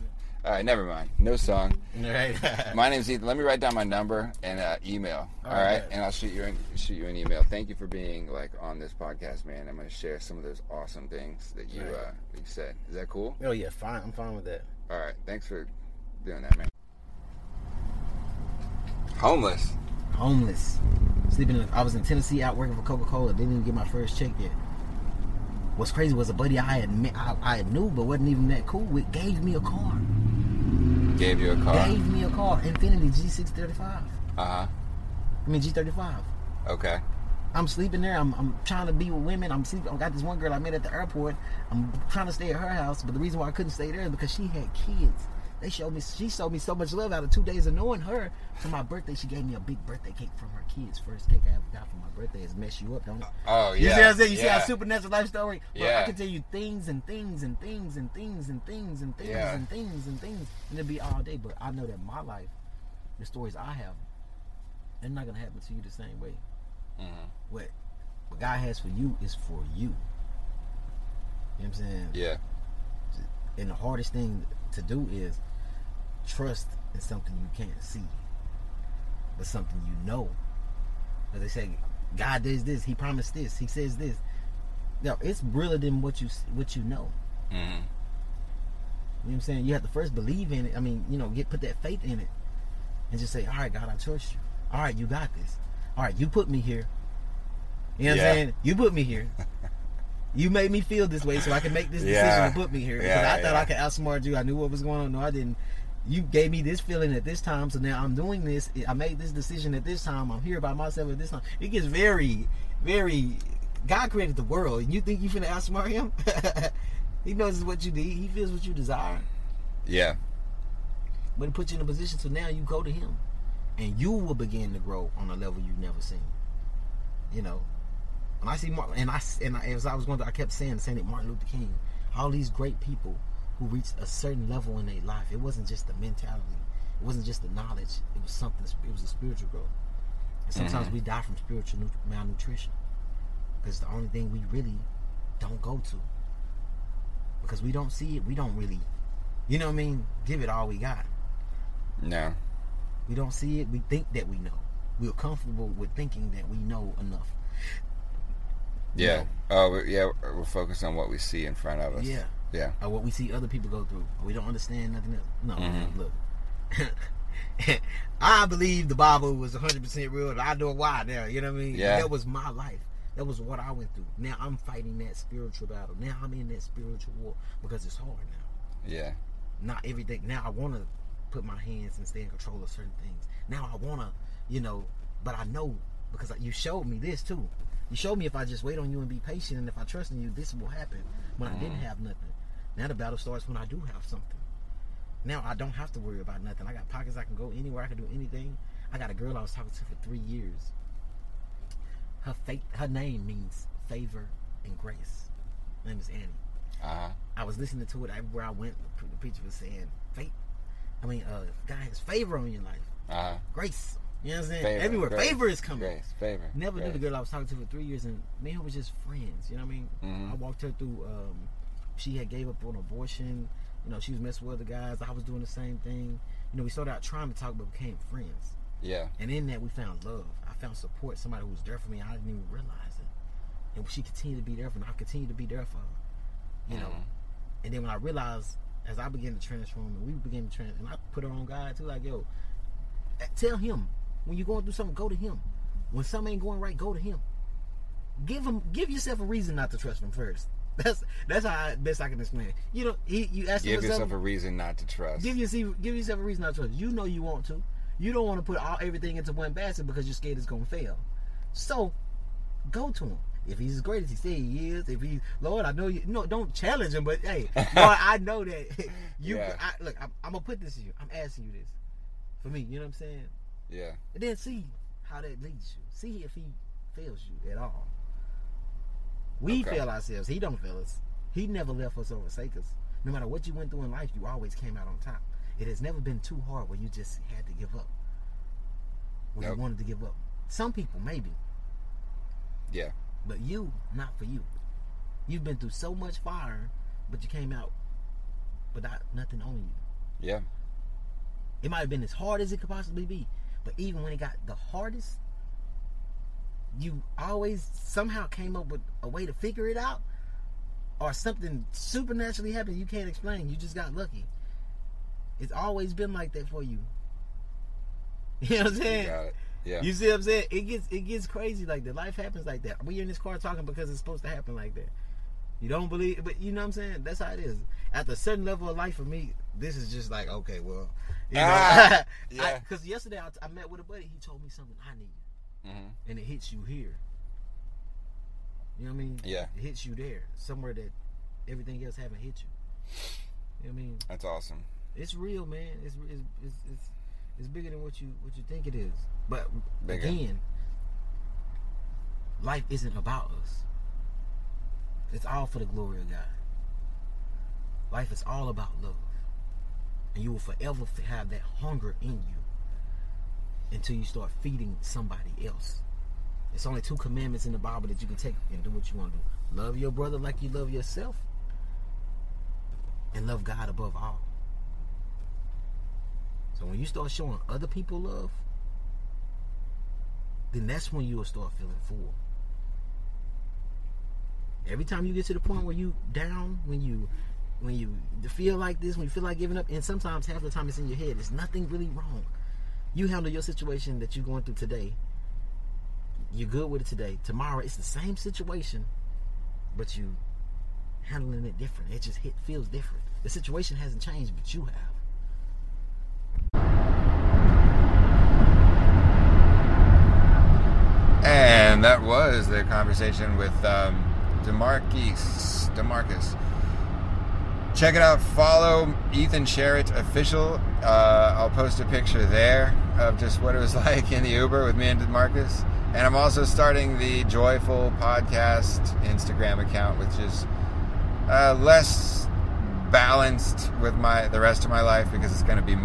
All right, never mind. No song. Right. My name's Ethan. Let me write down my number and uh, email. All All right, right. and I'll shoot you an, shoot you an email. Thank you for being like on this podcast, man. I'm gonna share some of those awesome things that you Right. uh, that you said. Is that cool? oh yeah, fine. I'm fine with that. All right. Thanks for doing that, man. Homeless. Homeless, sleeping. In, I was in Tennessee out working for Coca Cola. Didn't even get my first check yet. What's crazy was a buddy I had met, I, I knew but wasn't even that cool with gave me a car. Gave you a car. Gave me a car, Infiniti G635. Uh huh. I mean G35. Okay. I'm sleeping there. I'm, I'm trying to be with women. I'm sleeping. I got this one girl I met at the airport. I'm trying to stay at her house, but the reason why I couldn't stay there is because she had kids. They showed me. She showed me so much love out of two days of knowing her. For my birthday, she gave me a big birthday cake from her kids. First cake I ever got for my birthday is mess you up, don't it? Oh You yeah. see what I'm saying? You see how supernatural life story? Bro, Yeah. I can tell you things and things and things and things and things and things Yeah. and things and things, and it'll be all day. But I know that my life, the stories I have, they're not gonna happen to you the same way. Mhm. What what God has for you is for you. You know what I'm saying? Yeah. And the hardest thing to do is trust in something you can't see, but something you know. As they say, God does this. He promised this. He says this. No, it's realer than what you what you know. hmm You know what I'm saying? You have to first believe in it. I mean, you know, get put that faith in it, and just say, "All right, God, I trust you. All right, you got this. All right, you put me here. You know what Yeah. I'm saying? You put me here. You made me feel this way, so I can make this decision Yeah. to put me here. Because Yeah, I thought. I could outsmart you. I knew what was going on. No, I didn't. You gave me this feeling at this time, so now I'm doing this. I made this decision at this time. I'm here by myself at this time. It gets very, very. God created the world, and you think you finna outsmart him? he knows what you need. He feels what you desire, Yeah. but he puts you in a position so now you go to him, and you will begin to grow on a level you've never seen. You know, when I see Martin, and I and I, as I was going, to, I kept saying, saying it, Martin Luther King, all these great people who reached a certain level in their life. It wasn't just the mentality. It wasn't just the knowledge. It was something. It was a spiritual growth. And sometimes Mhm. we die from spiritual malnutrition because the only thing we really don't go to because we don't see it. We don't really, you know what I mean? Give it all we got. No. We don't see it. We think that we know. We're comfortable with thinking that we know enough. Yeah. Oh, yeah. We're focused on what we see in front of us. Yeah. Yeah. Or what we see other people go through. We don't understand nothing else. No, Mhm. look. I believe the Bible was 100% real, and I know why now. You know what I mean? Yeah. That was my life. That was what I went through. Now I'm fighting that spiritual battle. Now I'm in that spiritual war because it's hard now. Yeah. Not everything. Now I want to put my hands and stay in control of certain things. Now I want to, you know, but I know because you showed me this too. You showed me if I just wait on you and be patient, and if I trust in you, this will happen. When I didn't Mhm. have nothing. Now the battle starts when I do have something. Now I don't have to worry about nothing. I got pockets. I can go anywhere. I can do anything. I got a girl I was talking to for three years. Her fate, her name means favor and grace. Her name is Annie. Uh huh. I was listening to it everywhere I went. The preacher was saying, "Fate." I mean, uh, God has favor on your life, Uh huh. grace. You know what I'm saying? Favor, Everywhere. grace, favor is coming. Grace, favor. Never knew the girl I was talking to for three years, and me and her was just friends. You know what I mean? Mhm. I walked her through. Um, she had gave up on abortion. You know, she was messing with other guys. I was doing the same thing. You know, we started out trying to talk, but became friends. Yeah. And in that, we found love. I found support. Somebody who was there for me. I didn't even realize it. And she continued to be there for me. I continued to be there for her. You know. Mhm. And then when I realized, as I began to transform, and we began to transform, and I put her on God too. Like, yo, eh, tell him when you're going through something, go to him. When something ain't going right, go to him. Give him, give yourself a reason not to trust him first. That's that's how I, best I can explain it. You know, he you ask Give yourself, yourself a reason not to trust. give yourself give yourself a reason not to trust. You know you want to. You don't want to put all everything into one basket because you're scared it's gonna fail. So go to him. If he's as great as he said he is, if he's Lord, I know you. No, don't challenge him, but hey, Lord, I know that you. Yeah. I, look, I'm, I'm gonna put this to you. I'm asking you this for me. You know what I'm saying? yeah. And then see how that leads you. See if he fails you at all. We Okay. fail ourselves. He don't fail us. He never left us or forsake us. No matter what you went through in life, you always came out on top. It has never been too hard where you just had to give up. When Nope. you wanted to give up. Some people maybe, Yeah. but you, not for you. You've been through so much fire, but you came out without nothing on you. Yeah. It might have been as hard as it could possibly be, but even when it got the hardest, you always somehow came up with a way to figure it out, or something supernaturally happened you can't explain. You just got lucky. It's always been like that for you. You know what I'm You saying? it. Yeah. You see what I'm saying? It gets it gets crazy like that. Life happens like that. We in this car talking because it's supposed to happen like that. You don't believe, but you know what I'm saying? That's how it is. At a certain level of life for me, this is just like okay, well, you know, Ah, yeah. Because yesterday I, I met with a buddy. He told me something I need, hmm and it hits you here. You know what I mean? Yeah. It hits you there, somewhere that everything else haven't hit you. You know what I mean? That's awesome. It's real, man. It's it's it's it's, it's bigger than what you what you think it is. But Bigger. again, life isn't about us. It's all for the glory of God. Life is all about love, and you will forever have that hunger in you until you start feeding somebody else. It's only two commandments in the Bible that you can take and do what you want to do. Love your brother like you love yourself, and love God above all. So when you start showing other people love, then that's when you will start feeling full. Every time you get to the point where you down, when you when you feel like this, when you feel like giving up, and sometimes half the time it's in your head, there's nothing really wrong. You handle your situation that you're going through today. You're good with it today. Tomorrow it's the same situation, but you handling it different. It just hit feels different. The situation hasn't changed, but you have. And that was the conversation with um, Demarquis. Demarquis. Check it out. Follow Ethan Sharrett official. Uh, I'll post a picture there of just what it was like in the Uber with me and Marcus. And I'm also starting the Joyful Podcast Instagram account, which is uh, less balanced with my the rest of my life because it's going to be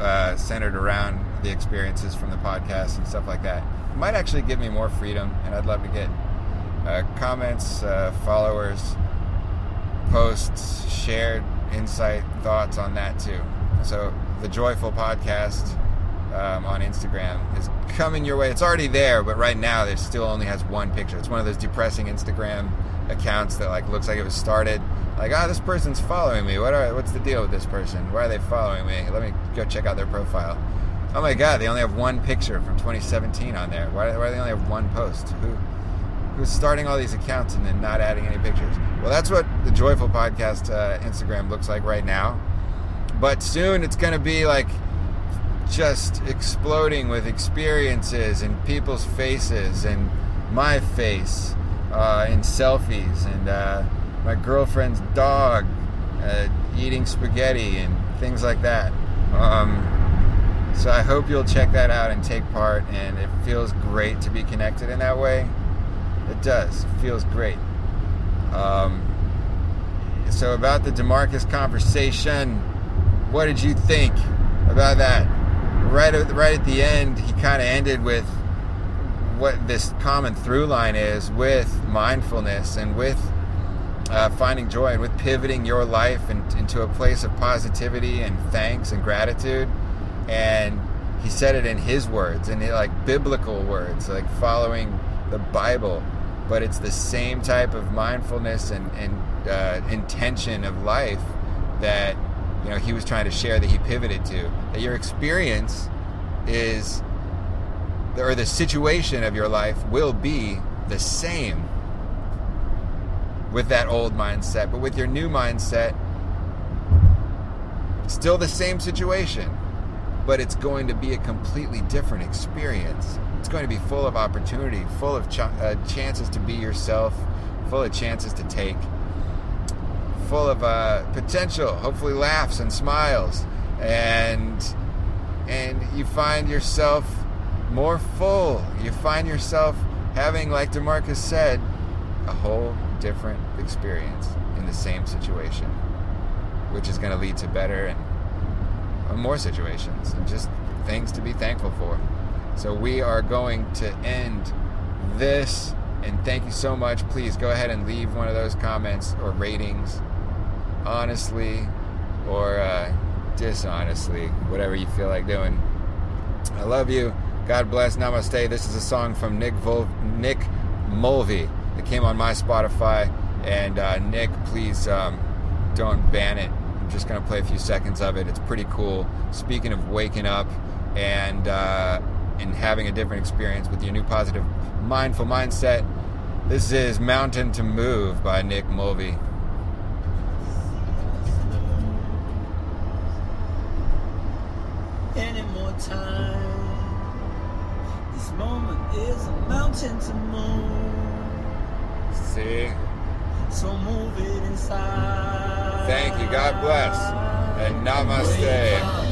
uh, centered around the experiences from the podcast and stuff like that. It might actually give me more freedom, and I'd love to get uh, comments, uh, followers, posts, shared insight, thoughts on that too. So the Joyful Podcast um, on Instagram is coming your way. It's already there, but right now it still only has one picture. It's one of those depressing Instagram accounts that like looks like it was started like ah this person's following me. What are what's the deal with this person? Why are they following me? Let me go check out their profile. Oh my god, they only have one picture from 2017 on there. Why, why do they only have one post? Who who's starting all these accounts and then not adding any pictures? Well, that's what the Joyful Podcast uh, Instagram looks like right now. But soon it's going to be like just exploding with experiences and people's faces and my face uh, in selfies and uh, my girlfriend's dog uh, eating spaghetti and things like that. Um, so I hope you'll check that out and take part. And it feels great to be connected in that way. It does. It feels great. Um, so about the Demarquis conversation, what did you think about that? right at right at the end, he kind of ended with what this common through line is with mindfulness and with uh, finding joy and with pivoting your life in, into a place of positivity and thanks and gratitude. And he said it in his words, and like biblical words, like following the Bible. But it's the same type of mindfulness and, and uh, intention of life that you know he was trying to share that he pivoted to. That your experience is, or the situation of your life will be the same with that old mindset, but with your new mindset, still the same situation, but it's going to be a completely different experience. It's going to be full of opportunity, full of ch- uh, chances to be yourself, full of chances to take, full of uh, potential, hopefully laughs and smiles, and and you find yourself more full. You find yourself having, like Demarquis said, a whole different experience in the same situation, which is going to lead to better and more situations and just things to be thankful for. So we are going to end this. And thank you so much. Please go ahead and leave one of those comments or ratings, honestly or uh, dishonestly, whatever you feel like doing. I love you. God bless. Namaste. This is a song from Nick Vol- Nick Mulvey that came on my Spotify. And uh, Nick, please um, don't ban it. I'm just going to play a few seconds of it. It's pretty cool. Speaking of waking up and uh, and having a different experience with your new positive, mindful mindset, this is "Mountain to Move" by Nick Mulvey. Any more time? This moment is a mountain to move. See? So move it inside. Thank you. God bless. And namaste.